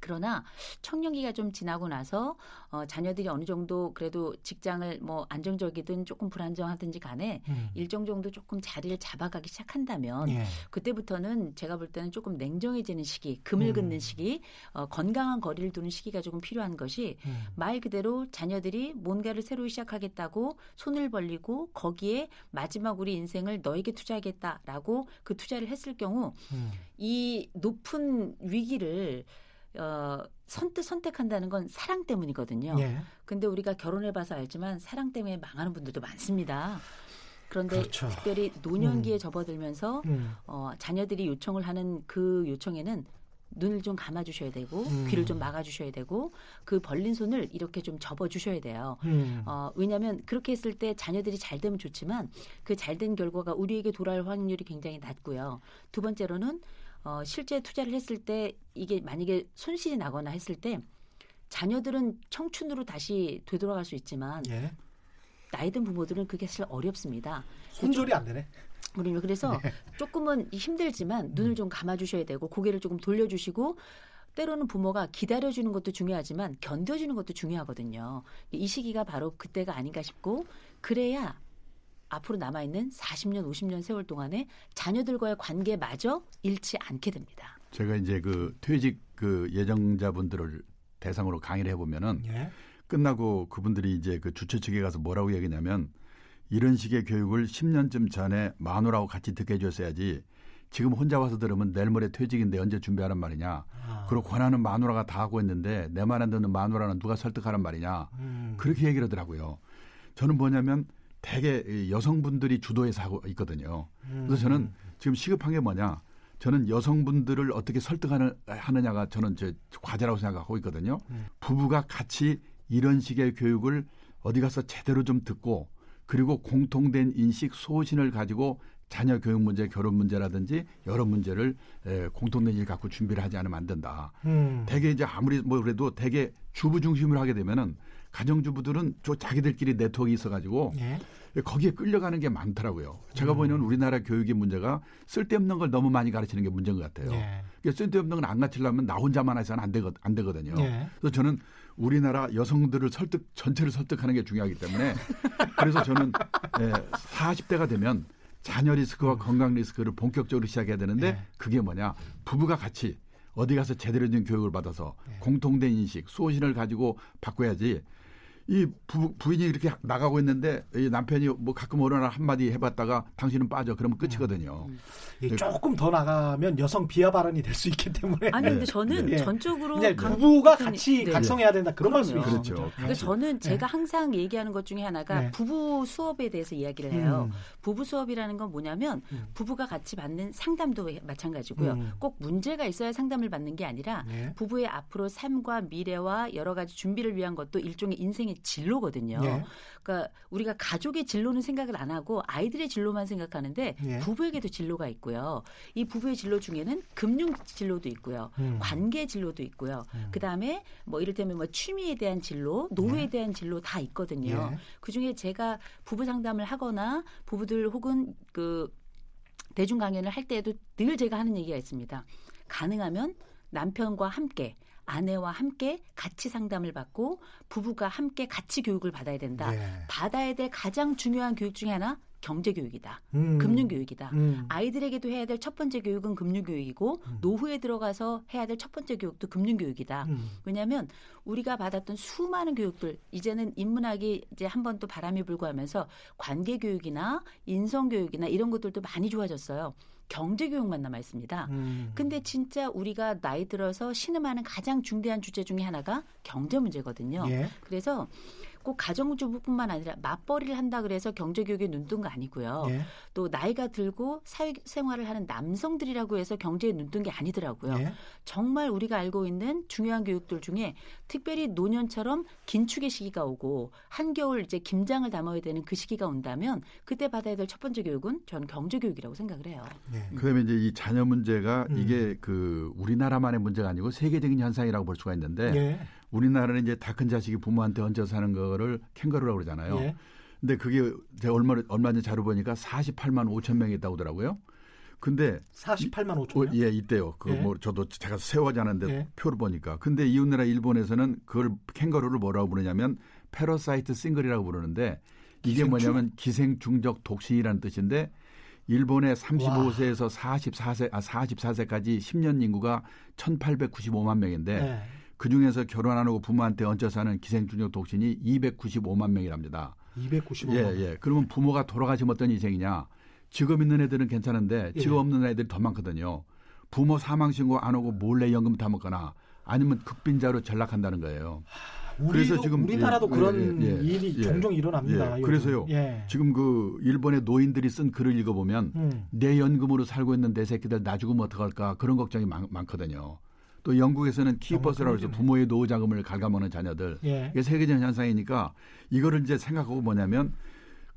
그러나 청년기가 좀 지나고 나서 어, 자녀들이 어느 정도 그래도 직장을 뭐 안정적이든 조금 불안정하든지 간에
음.
일정 정도 조금 자리를 잡아가기 시작한다면
예.
그때부터는 제가 볼 때는 조금 냉정해지는 시기, 금을
음.
긋는 시기, 어, 건강한 거리를 두는 시기가 조금 필요한 것이
음.
말 그대로 자녀들이 뭔가를 새로 시작하겠다고 손을 벌리고 거기에 마지막 우리 인생을 너에게 투자하겠다라고 그 투자를 했을 경우
음.
이 높은 위기를 어, 선뜻 선택한다는 건 사랑 때문이거든요.
예.
근데 우리가 결혼해봐서 알지만 사랑 때문에 망하는 분들도 많습니다. 그런데
그렇죠.
특별히 노년기에 접어들면서
음.
어, 자녀들이 요청을 하는 그 요청에는 눈을 좀 감아주셔야 되고
음.
귀를 좀 막아주셔야 되고 그 벌린 손을 이렇게 좀 접어주셔야 돼요.
음.
어, 왜냐하면 그렇게 했을 때 자녀들이 잘 되면 좋지만 그 잘 된 결과가 우리에게 돌아올 확률이 굉장히 낮고요. 두 번째로는 어, 실제 투자를 했을 때 이게 만약에 손실이 나거나 했을 때 자녀들은 청춘으로 다시 되돌아갈 수 있지만
예.
나이 든 부모들은 그게 사실 어렵습니다.
손절이 안 되네.
우리는 그래서
네.
조금은 힘들지만 눈을
음.
좀 감아주셔야 되고 고개를 조금 돌려주시고 때로는 부모가 기다려주는 것도 중요하지만 견뎌주는 것도 중요하거든요. 이 시기가 바로 그때가 아닌가 싶고 그래야 앞으로 남아있는 40년, 50년 세월 동안에 자녀들과의 관계마저 잃지 않게 됩니다.
제가 이제 그 퇴직 그 예정자분들을 대상으로 강의를 해보면은
예.
끝나고 그분들이 이제 그 주최 측에 가서 뭐라고 얘기냐면 이런 식의 교육을 10년쯤 전에 마누라하고 같이 듣게 해줬어야지 지금 혼자 와서 들으면 내일 모레 퇴직인데 언제 준비하란 말이냐.
아.
그리고 권하는 마누라가 다 하고 있는데 내 말 안 듣는 마누라는 누가 설득하란 말이냐.
음.
그렇게 얘기를 하더라고요. 저는 뭐냐면 대개 이 여성분들이 주도해서 하고 있거든요.
음.
그래서 저는 지금 시급한 게 뭐냐. 저는 여성분들을 어떻게 설득하는 하느냐가 저는 제 과제라고 생각하고 있거든요.
음.
부부가 같이 이런 식의 교육을 어디 가서 제대로 좀 듣고 그리고 공통된 인식 소신을 가지고 자녀 교육 문제, 결혼 문제라든지 여러 문제를 에, 공통된 일 갖고 준비를 하지 않으면 안 된다.
음.
대개 이제 아무리 뭐 그래도 대개 주부 중심으로 하게 되면은 가정주부들은 저 자기들끼리 네트워크 있어가지고
예.
거기에 끌려가는 게 많더라고요. 제가
음.
보기에는 우리나라 교육의 문제가 쓸데없는 걸 너무 많이 가르치는 게 문제인 것 같아요.
예.
그러니까 쓸데없는 건안 가르치려면 나 혼자만 해서는 안, 되거, 안 되거든요.
예.
그래서 저는 우리나라 여성들을 설득 전체를 설득하는 게 중요하기 때문에 그래서 저는 예, 40대가 되면 자녀 리스크와 건강 리스크를 본격적으로 시작해야 되는데
예.
그게 뭐냐 부부가 같이 어디 가서 제대로 된 교육을 받아서
예.
공통된 인식 소신을 가지고 바꿔야지 이 부, 부인이 이렇게 나가고 있는데 이 남편이 뭐 가끔 어느 한마디 해봤다가 당신은 빠져 그러면 끝이거든요.
이 조금 더 나가면 여성 비하 발언이 될 수 있기 때문에
아니 근데 저는
예.
전적으로
그냥
강-
부부가
강-
같이
네.
각성해야 된다 그런. 말씀이죠.
그렇죠.
그러니까 저는 제가 항상 얘기하는 것 중에 하나가
네.
부부 수업에 대해서 이야기를 해요.
음.
부부 수업이라는 건 뭐냐면
음.
부부가 같이 받는 상담도 마찬가지고요.
음.
꼭 문제가 있어야 상담을 받는 게 아니라
예.
부부의 앞으로 삶과 미래와 여러 가지 준비를 위한 것도 일종의 인생의 진로거든요.
예.
그러니까 우리가 가족의 진로는 생각을 안 하고 아이들의 진로만 생각하는데
예.
부부에게도 진로가 있고요. 이 부부의 진로 중에는 금융 진로도 있고요.
음.
관계 진로도 있고요.
음.
그다음에 뭐 이를테면 뭐 취미에 대한 진로, 노후에
예.
대한 진로 다 있거든요.
예.
그중에 제가 부부 상담을 하거나 부부들 혹은 그 대중 강연을 할 때에도 늘 제가 하는 얘기가 있습니다. 가능하면 남편과 함께 아내와 함께 같이 상담을 받고 부부가 함께 같이 교육을 받아야 된다.
예.
받아야 될 가장 중요한 교육 중에 하나 경제 교육이다.
음.
금융 교육이다.
음.
아이들에게도 해야 될 첫 번째 교육은 금융 교육이고 노후에 들어가서 해야 될 첫 번째 교육도 금융 교육이다.
음.
왜냐하면 우리가 받았던 수많은 교육들 이제는 인문학이 이제 한 번 또 바람이 불고 하면서 관계 교육이나 인성 교육이나 이런 것들도 많이 좋아졌어요. 경제 교육만 남아 있습니다.
음.
근데 진짜 우리가 나이 들어서 신음하는 가장 중대한 주제 중에 하나가 경제 문제거든요.
예.
그래서 꼭 가정주부뿐만 아니라 맞벌이를 한다 그래서 경제 교육에 눈뜬 거 아니고요.
예.
또 나이가 들고 사회생활을 하는 남성들이라고 해서 경제에 눈뜬 게 아니더라고요.
예.
정말 우리가 알고 있는 중요한 교육들 중에 특별히 노년처럼 긴축의 시기가 오고 한겨울 이제 김장을 담아야 되는 그 시기가 온다면 그때 받아야 될 첫 번째 교육은 저는 경제 교육이라고 생각을 해요.
예.
그다음에 이제 이 자녀 문제가
음.
이게 그 우리나라만의 문제가 아니고 세계적인 현상이라고 볼 수가 있는데
예.
우리나라는 이제 다 큰 자식이 부모한테 얹어 사는 거를 캥거루라고 그러잖아요.
예.
근데 그게 제가 얼마 얼마 전에 자료 보니까 48만 5천 명이 있다고 하더라고요. 근데
48만 5천.
어, 예, 있대요. 그
예.
뭐 저도 제가 세워지 않은데
예.
표를 보니까. 근데 이웃나라 일본에서는 그걸 캥거루를 뭐라고 부르냐면 parasite single이라고 부르는데 이게
기생충?
뭐냐면 기생충적 독신이라는 뜻인데 일본의 35세에서 44세 아 44세까지 10년 인구가 1,895만 명인데
네.
그 중에서 결혼 안 하고 부모한테 얹혀 사는 기생충적 독신이 295만 명이랍니다.
295만.
예, 예. 그러면 부모가 돌아가시면 어떤 인생이냐? 직업 있는 애들은 괜찮은데
예.
직업 없는 애들이 더 많거든요. 부모 사망 신고 안 오고 몰래 연금 타 먹거나 아니면 극빈자로 전락한다는 거예요.
우리도,
그래서 지금
우리나라도
예,
그런
예, 예,
일이
예.
종종 일어납니다.
예. 그래서요.
예.
지금 그 일본의 노인들이 쓴 글을 읽어보면
음.
내 연금으로 살고 있는 내 새끼들 나 죽으면 어떡할까 그런 걱정이 많, 많거든요. 또 영국에서는 키퍼스라고 해서
큰일이네.
부모의 노후 자금을 갉아먹는 자녀들
예.
이게 세계적 현상이니까 이거를 이제 생각하고 뭐냐면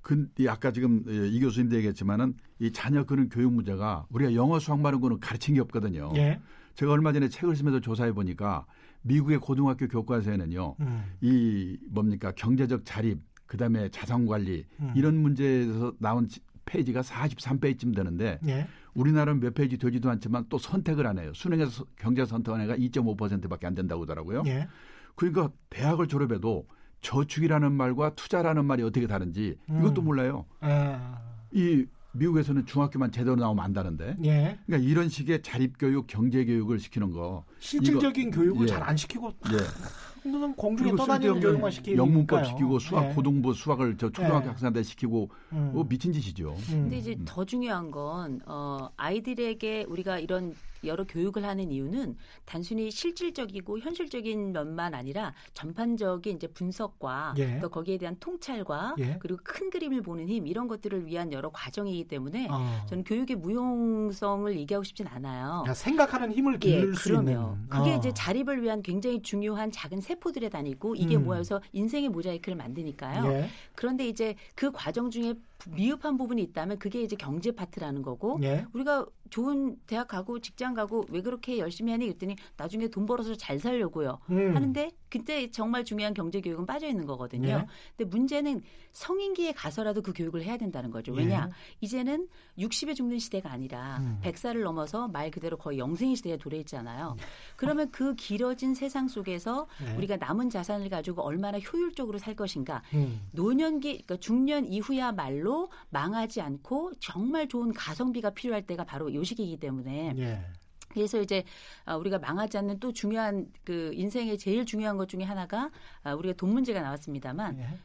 그, 이 아까 지금 예, 이 교수님도 얘기했지만은 이 자녀 그런 교육 문제가 우리가 영어 수학 말은 거는 가르친 게 없거든요.
예.
제가 얼마 전에 책을 쓰면서 조사해 보니까 미국의 고등학교 교과서에는요.
음.
이 뭡니까 경제적 자립 그다음에 자산 관리
음.
이런 문제에서 나온 지- 페이지가 43페이지쯤 되는데
예.
우리나라는 몇 페이지 되지도 않지만 또 선택을 안 해요. 수능에서 서- 경제 선택한 애가 2.5%밖에 안 된다고 하더라고요.
예.
그러니까 대학을 졸업해도 저축이라는 말과 투자라는 말이 어떻게 다른지 이것도
음.
몰라요.
아.
이 미국에서는 중학교만 제대로 나오면 안다는데.
예.
그러니까 이런 식의 자립교육, 경제교육을 시키는 거.
실질적인 교육을
예.
잘안 시키고
예.
는 공중에 떠다니는 교육만 시키니까요.
영문법 시키고 수학
예.
고등부 수학을 저 초등학교
예.
학생한테 시키고
음.
뭐 미친 짓이죠.
음.
근데 이제 더 중요한 건 어, 아이들에게 우리가 이런 여러 교육을 하는 이유는 단순히 실질적이고 현실적인 면만 아니라 전반적인 이제 분석과
예.
또 거기에 대한 통찰과
예.
그리고 큰 그림을 보는 힘 이런 것들을 위한 여러 과정이기 때문에
어.
저는 교육의 무용성을 얘기하고 싶진 않아요.
야, 생각하는 힘을
예,
기를 수
그러면
있는.
그게
어.
이제 자립을 위한 굉장히 중요한 작은 세포들에 다니고 이게
음.
모여서 인생의 모자이크를 만드니까요.
예.
그런데 이제 그 과정 중에 미흡한 부분이 있다면 그게 이제 경제 파트라는 거고
예.
우리가 좋은 대학 가고 직장 가고 왜 그렇게 열심히 하니 그랬더니 나중에 돈 벌어서 잘 살려고요.
음.
하는데 그때 정말 중요한 경제 교육은 빠져 있는 거거든요.
예.
근데 문제는 성인기에 가서라도 그 교육을 해야 된다는 거죠. 왜냐? 이제는 60에 죽는 시대가 아니라
예. 음.
100살을 넘어서 말 그대로 거의 영생의 시대에 도래 있잖아요. 그러면 그 길어진 세상 속에서
예.
우리가 남은 자산을 가지고 얼마나 효율적으로 살 것인가.
음.
노년기, 그러니까 중년 이후야말로 망하지 않고 정말 좋은 가성비가 필요할 때가 바로 요 시기이기 때문에
예.
그래서 이제 아, 우리가 망하지 않는 또 중요한 그 인생의 제일 중요한 것 중에 하나가 아, 우리가 돈 문제가 나왔습니다만
예.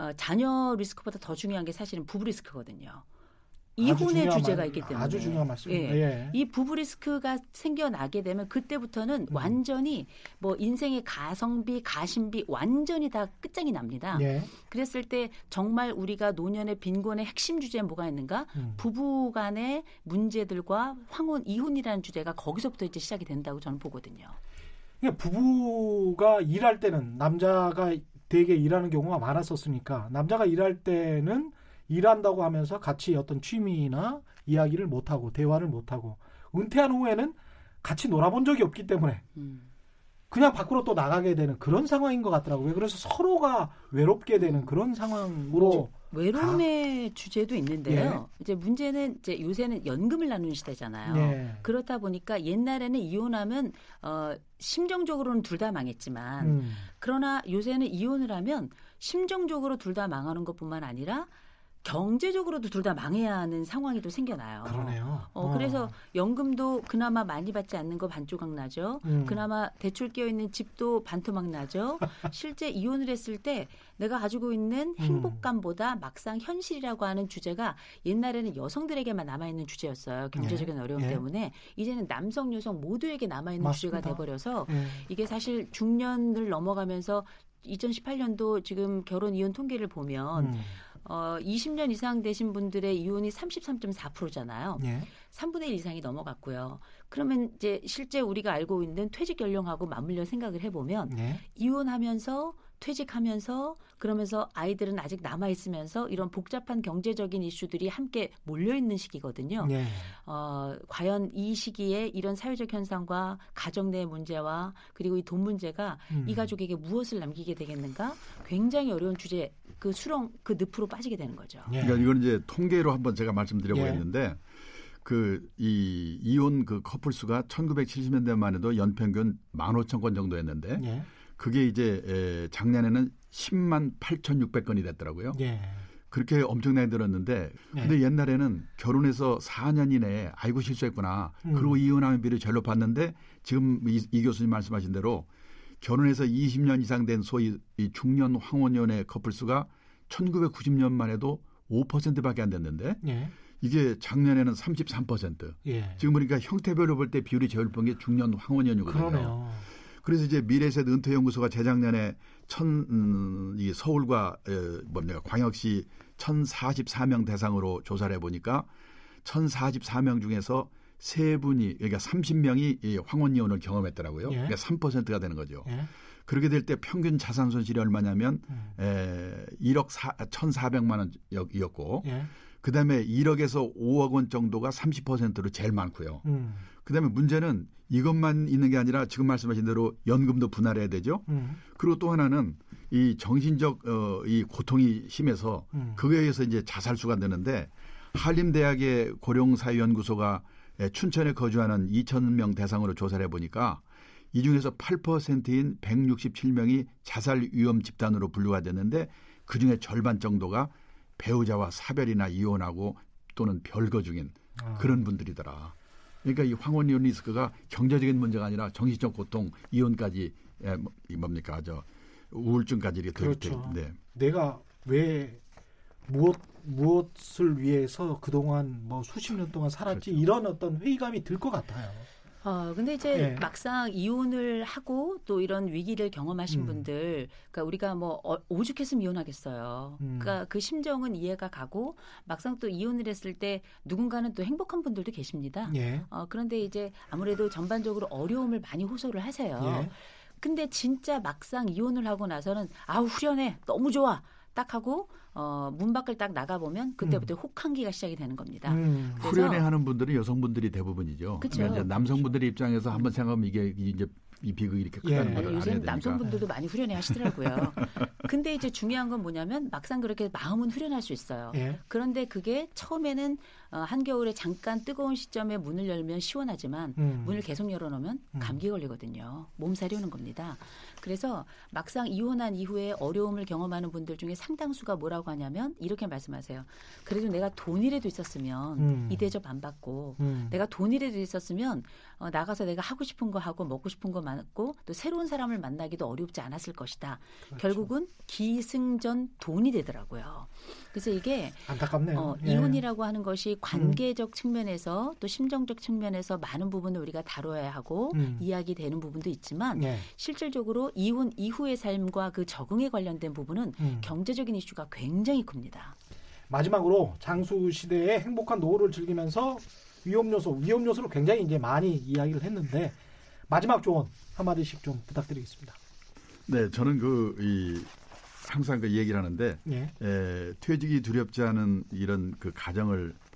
어, 자녀 리스크보다 더 중요한 게 사실은 부부 리스크거든요. 이혼의 주제가
말-
있기 때문에
아주 중요한 말씀입니다.
예.
예.
이 부부 리스크가 생겨나게 되면 그때부터는
음.
완전히 뭐 인생의 가성비, 가심비 완전히 다 끝장이 납니다.
예.
그랬을 때 정말 우리가 노년의 빈곤의 핵심 주제에 뭐가 있는가?
음.
부부 간의 문제들과 황혼, 이혼이라는 주제가 거기서부터 이제 시작이 된다고 저는 보거든요.
그러니까 부부가 일할 때는 남자가 되게 일하는 경우가 많았었으니까 남자가 일할 때는 일한다고 하면서 같이 어떤 취미나 이야기를 못 하고 대화를 못 하고 은퇴한 후에는 같이 놀아본 적이 없기 때문에
음.
그냥 밖으로 또 나가게 되는 그런 상황인 것 같더라고요. 그래서 서로가 외롭게 되는 그런 상황으로
외로움의 주제도 있는데요.
예.
이제 문제는 이제 요새는 연금을 나누는 시대잖아요.
예.
그렇다 보니까 옛날에는 이혼하면 어 심정적으로는 둘 다 망했지만
음.
그러나 요새는 이혼을 하면 심정적으로 둘 다 망하는 것뿐만 아니라 경제적으로도 둘 다 망해야 하는 상황이 또 생겨나요.
그러네요.
어, 그래서 연금도 그나마 많이 받지 않는 거 반조각 나죠.
음.
그나마 대출 끼어 있는 집도 반토막 나죠. 실제 이혼을 했을 때 내가 가지고 있는
음.
행복감보다 막상 현실이라고 하는 주제가 옛날에는 여성들에게만 남아 있는 주제였어요. 경제적인 어려움
예.
때문에 이제는 남성 여성 모두에게 남아 있는 주제가. 돼 버려서
예.
이게 사실 중년을 넘어가면서 2018년도 지금 결혼 이혼 통계를 보면
음.
어 20년 이상 되신 분들의 이혼이 33.4%잖아요.
예.
3분의 1 이상이 넘어갔고요. 그러면 이제 실제 우리가 알고 있는 퇴직 연령하고 맞물려 생각을 해보면
예.
이혼하면서 퇴직하면서 그러면서 아이들은 아직 남아 있으면서 이런 복잡한 경제적인 이슈들이 함께 몰려 있는 시기거든요.
예.
어, 과연 이 시기에 이런 사회적 현상과 가정 내 문제와 그리고 이 돈 문제가
음.
이 가족에게 무엇을 남기게 되겠는가? 굉장히 어려운 주제 그 수렁 그 늪으로 빠지게 되는 거죠.
예.
그러니까 이건 이제 통계로 한번 제가 말씀드려
예.
보겠는데 그이 이혼 그 커플 수가 1970년대만 해도 연평균 15,000건 정도였는데
예.
그게 이제 에, 작년에는 10만 8,600건이 됐더라고요.
예.
그렇게 엄청나게 늘었는데
예.
근데 옛날에는 결혼해서 4년 이내에 아이고 실수했구나.
음.
그리고 이혼하는 비율이 제일 높았는데 지금 이, 이 교수님 말씀하신 대로 결혼해서 20년 이상 된 소위 이 중년 황혼연애 커플 수가 1990년만 해도 5%밖에 안 됐는데
예.
이게 작년에는 33%.
예.
지금 보니까 형태별로 볼 때 비율이 제일 높은 게 중년 황혼연이거든요.
그러네요.
그래서 이제 미래세대 은퇴연구소가 재작년에 천, 음, 이 서울과 에, 뭡니까 광역시 1,044명 대상으로 조사를 해보니까 1,044명 중에서 세 분이 그러니까 30명이 이 황혼이혼을 경험했더라고요.
예.
그러니까 3%가 되는 거죠.
예.
그렇게 될 때 평균 자산 손실이 얼마냐면
음.
에, 1억 4, 1,400만 원이었고
예.
그다음에 1억에서 5억 원 정도가 30%로 제일 많고요.
음.
그다음에 문제는 이것만 있는 게 아니라 지금 말씀하신 대로 연금도 분할해야 되죠.
음.
그리고 또 하나는 이 정신적 어, 이 고통이 심해서
음.
그거에 의해서 이제 자살수가 되는데 한림대학의 고령사회연구소가 예, 춘천에 거주하는 2,000명 대상으로 조사를 해보니까 이 중에서 8%인 167명이 자살 위험 집단으로 분류가 됐는데 그 중에 절반 정도가 배우자와 사별이나 이혼하고 또는 별거 중인
아.
그런 분들이더라. 그러니까 이 황혼이혼 리스크가 경제적인 문제가 아니라 정신적 고통, 이혼까지 예, 뭐, 이 뭡니까 저 우울증까지 이렇게
그렇죠.
네.
내가 왜 무엇 무엇을 위해서 그동안 뭐 수십 년 동안 살았지
그렇죠.
이런 어떤 회의감이 들 것 같아요.
어, 근데 이제
예.
막상 이혼을 하고 또 이런 위기를 경험하신
음.
분들, 그러니까 우리가 뭐 어, 오죽했으면 이혼하겠어요.
음.
그러니까 그 심정은 이해가 가고 막상 또 이혼을 했을 때 누군가는 또 행복한 분들도 계십니다.
예.
어, 그런데 이제 아무래도 전반적으로 어려움을 많이 호소를 하세요.
예.
근데 진짜 막상 이혼을 하고 나서는 아우 후련해 너무 좋아 딱 하고 어, 문 밖을 딱 나가 보면 그때부터 혹한기가 시작이 되는 겁니다.
음.
그래서-
후련해 하는 분들은 여성분들이 대부분이죠.
그쵸.
그러니까 남성분들의 입장에서 한번 생각하면 이게 이제 이 비극이 이렇게
예.
크다는
네,
걸
아니,
알아야.
남성분들도 많이 후련해 하시더라고요. 근데 이제 중요한 건 뭐냐면 막상 그렇게 마음은 후련할 수 있어요.
예.
그런데 그게 처음에는 어, 한겨울에 잠깐 뜨거운 시점에 문을 열면 시원하지만
음.
문을 계속 열어놓으면
음.
감기 걸리거든요. 몸살이 오는 겁니다. 그래서 막상 이혼한 이후에 어려움을 경험하는 분들 중에 상당수가 뭐라고 하냐면 이렇게 말씀하세요. 그래도 내가 돈이라도 있었으면
음.
이 대접 안 받고
음.
내가 돈이라도 있었으면 어, 나가서 내가 하고 싶은 거 하고 먹고 싶은 거 많고 또 새로운 사람을 만나기도 어렵지 않았을 것이다.
그렇죠.
결국은 기승전 돈이 되더라고요. 그래서 이게
안타깝네요.
어,
예.
이혼이라고 하는 것이 관계적 측면에서 또 심정적 측면에서 많은 부분을 우리가 다뤄야 하고
음.
이야기되는 부분도 있지만
예.
실질적으로 이혼 이후의 삶과 그 적응에 관련된 부분은
음.
경제적인 이슈가 굉장히 큽니다.
마지막으로 장수 시대의 행복한 노후를 즐기면서 위험 요소, 위험 요소를 굉장히 이제 많이 이야기를 했는데 마지막 조언 한 마디씩 좀 부탁드리겠습니다.
네, 저는 그 이 항상 그 얘기를 하는데
예.
에, 퇴직이 두렵지 않은 이런 그 가정을 어,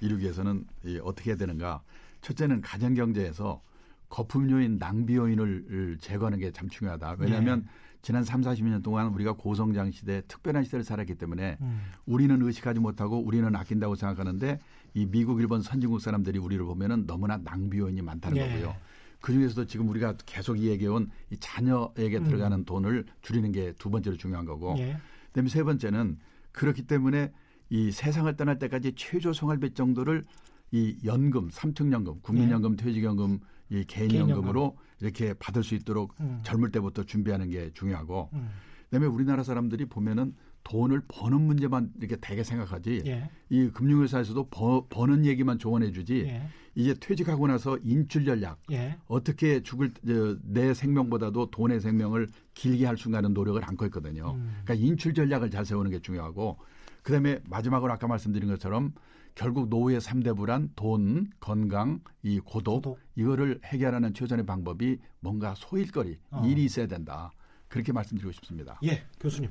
이루기 위해서는 이, 어떻게 해야 되는가? 첫째는 가정 경제에서 거품 요인, 낭비 요인을 제거하는 게 참 중요하다. 왜냐하면 지난 3, 40년 동안 우리가 고성장 시대, 특별한 시대를 살았기 때문에
음.
우리는 의식하지 못하고 우리는 아낀다고 생각하는데 이 미국, 일본 선진국 사람들이 우리를 보면은 너무나 낭비 요인이 많다는
예.
거고요. 그 중에서도 지금 우리가 계속 얘기해온 이 자녀에게
음.
들어가는 돈을 줄이는 게 두 번째로 중요한 거고
예.
그다음에 세 번째는 그렇기 때문에 이 세상을 떠날 때까지 최저 생활비 정도를 이 연금, 삼층연금, 국민연금, 퇴직연금, 이 개인연금으로 이렇게 받을 수 있도록
음.
젊을 때부터 준비하는 게 중요하고
음.
그다음에 우리나라 사람들이 보면은 돈을 버는 문제만 이렇게 대개 생각하지
예.
이 금융회사에서도 버, 버는 얘기만 조언해 주지
예.
이제 퇴직하고 나서 인출 전략
예.
어떻게 죽을 저, 내 생명보다도 돈의 생명을 길게 할 수 있는 노력을 안고 있거든요.
음.
그러니까 인출 전략을 잘 세우는 게 중요하고 그다음에 마지막으로 아까 말씀드린 것처럼 결국 노후의 삼대 불안, 돈, 건강, 이 고독,
고독.
이거를 해결하는 최선의 방법이 뭔가 소일거리,
어.
일이 있어야 된다. 그렇게 말씀드리고 싶습니다.
예. 교수님.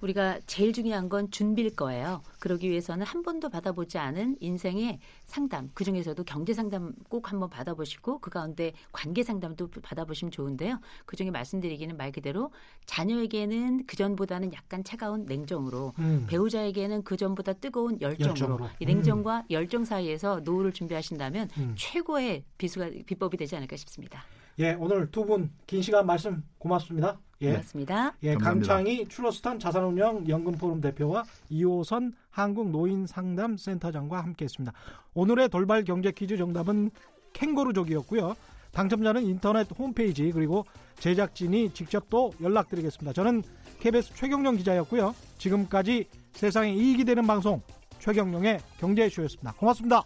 우리가 제일 중요한 건 준비일 거예요. 그러기 위해서는 한 번도 받아보지 않은 인생의 상담, 그 중에서도 경제 상담 꼭 한번 받아보시고 그 가운데 관계 상담도 받아보시면 좋은데요. 그 중에 말씀드리기는 말 그대로 자녀에게는 그 전보다는 약간 차가운 냉정으로
음.
배우자에게는 그 전보다 뜨거운 열정으로,
열정으로.
이 냉정과 열정 사이에서 노후를 준비하신다면
음.
최고의 비수가 비법이 되지 않을까 싶습니다.
예, 오늘 두 분 긴 시간 말씀 고맙습니다. 예.
고맙습니다.
예,
감사합니다.
강창희 출러스탄 자산운용 연금포럼 대표와 이호선 한국노인상담센터장과 함께했습니다. 오늘의 돌발 경제 퀴즈 정답은 캥거루족이었고요. 당첨자는 인터넷 홈페이지 그리고 제작진이 직접 또 연락드리겠습니다. 저는 KBS 최경영 기자였고요. 지금까지 세상에 이익이 되는 방송 최경영의 경제쇼였습니다. 고맙습니다.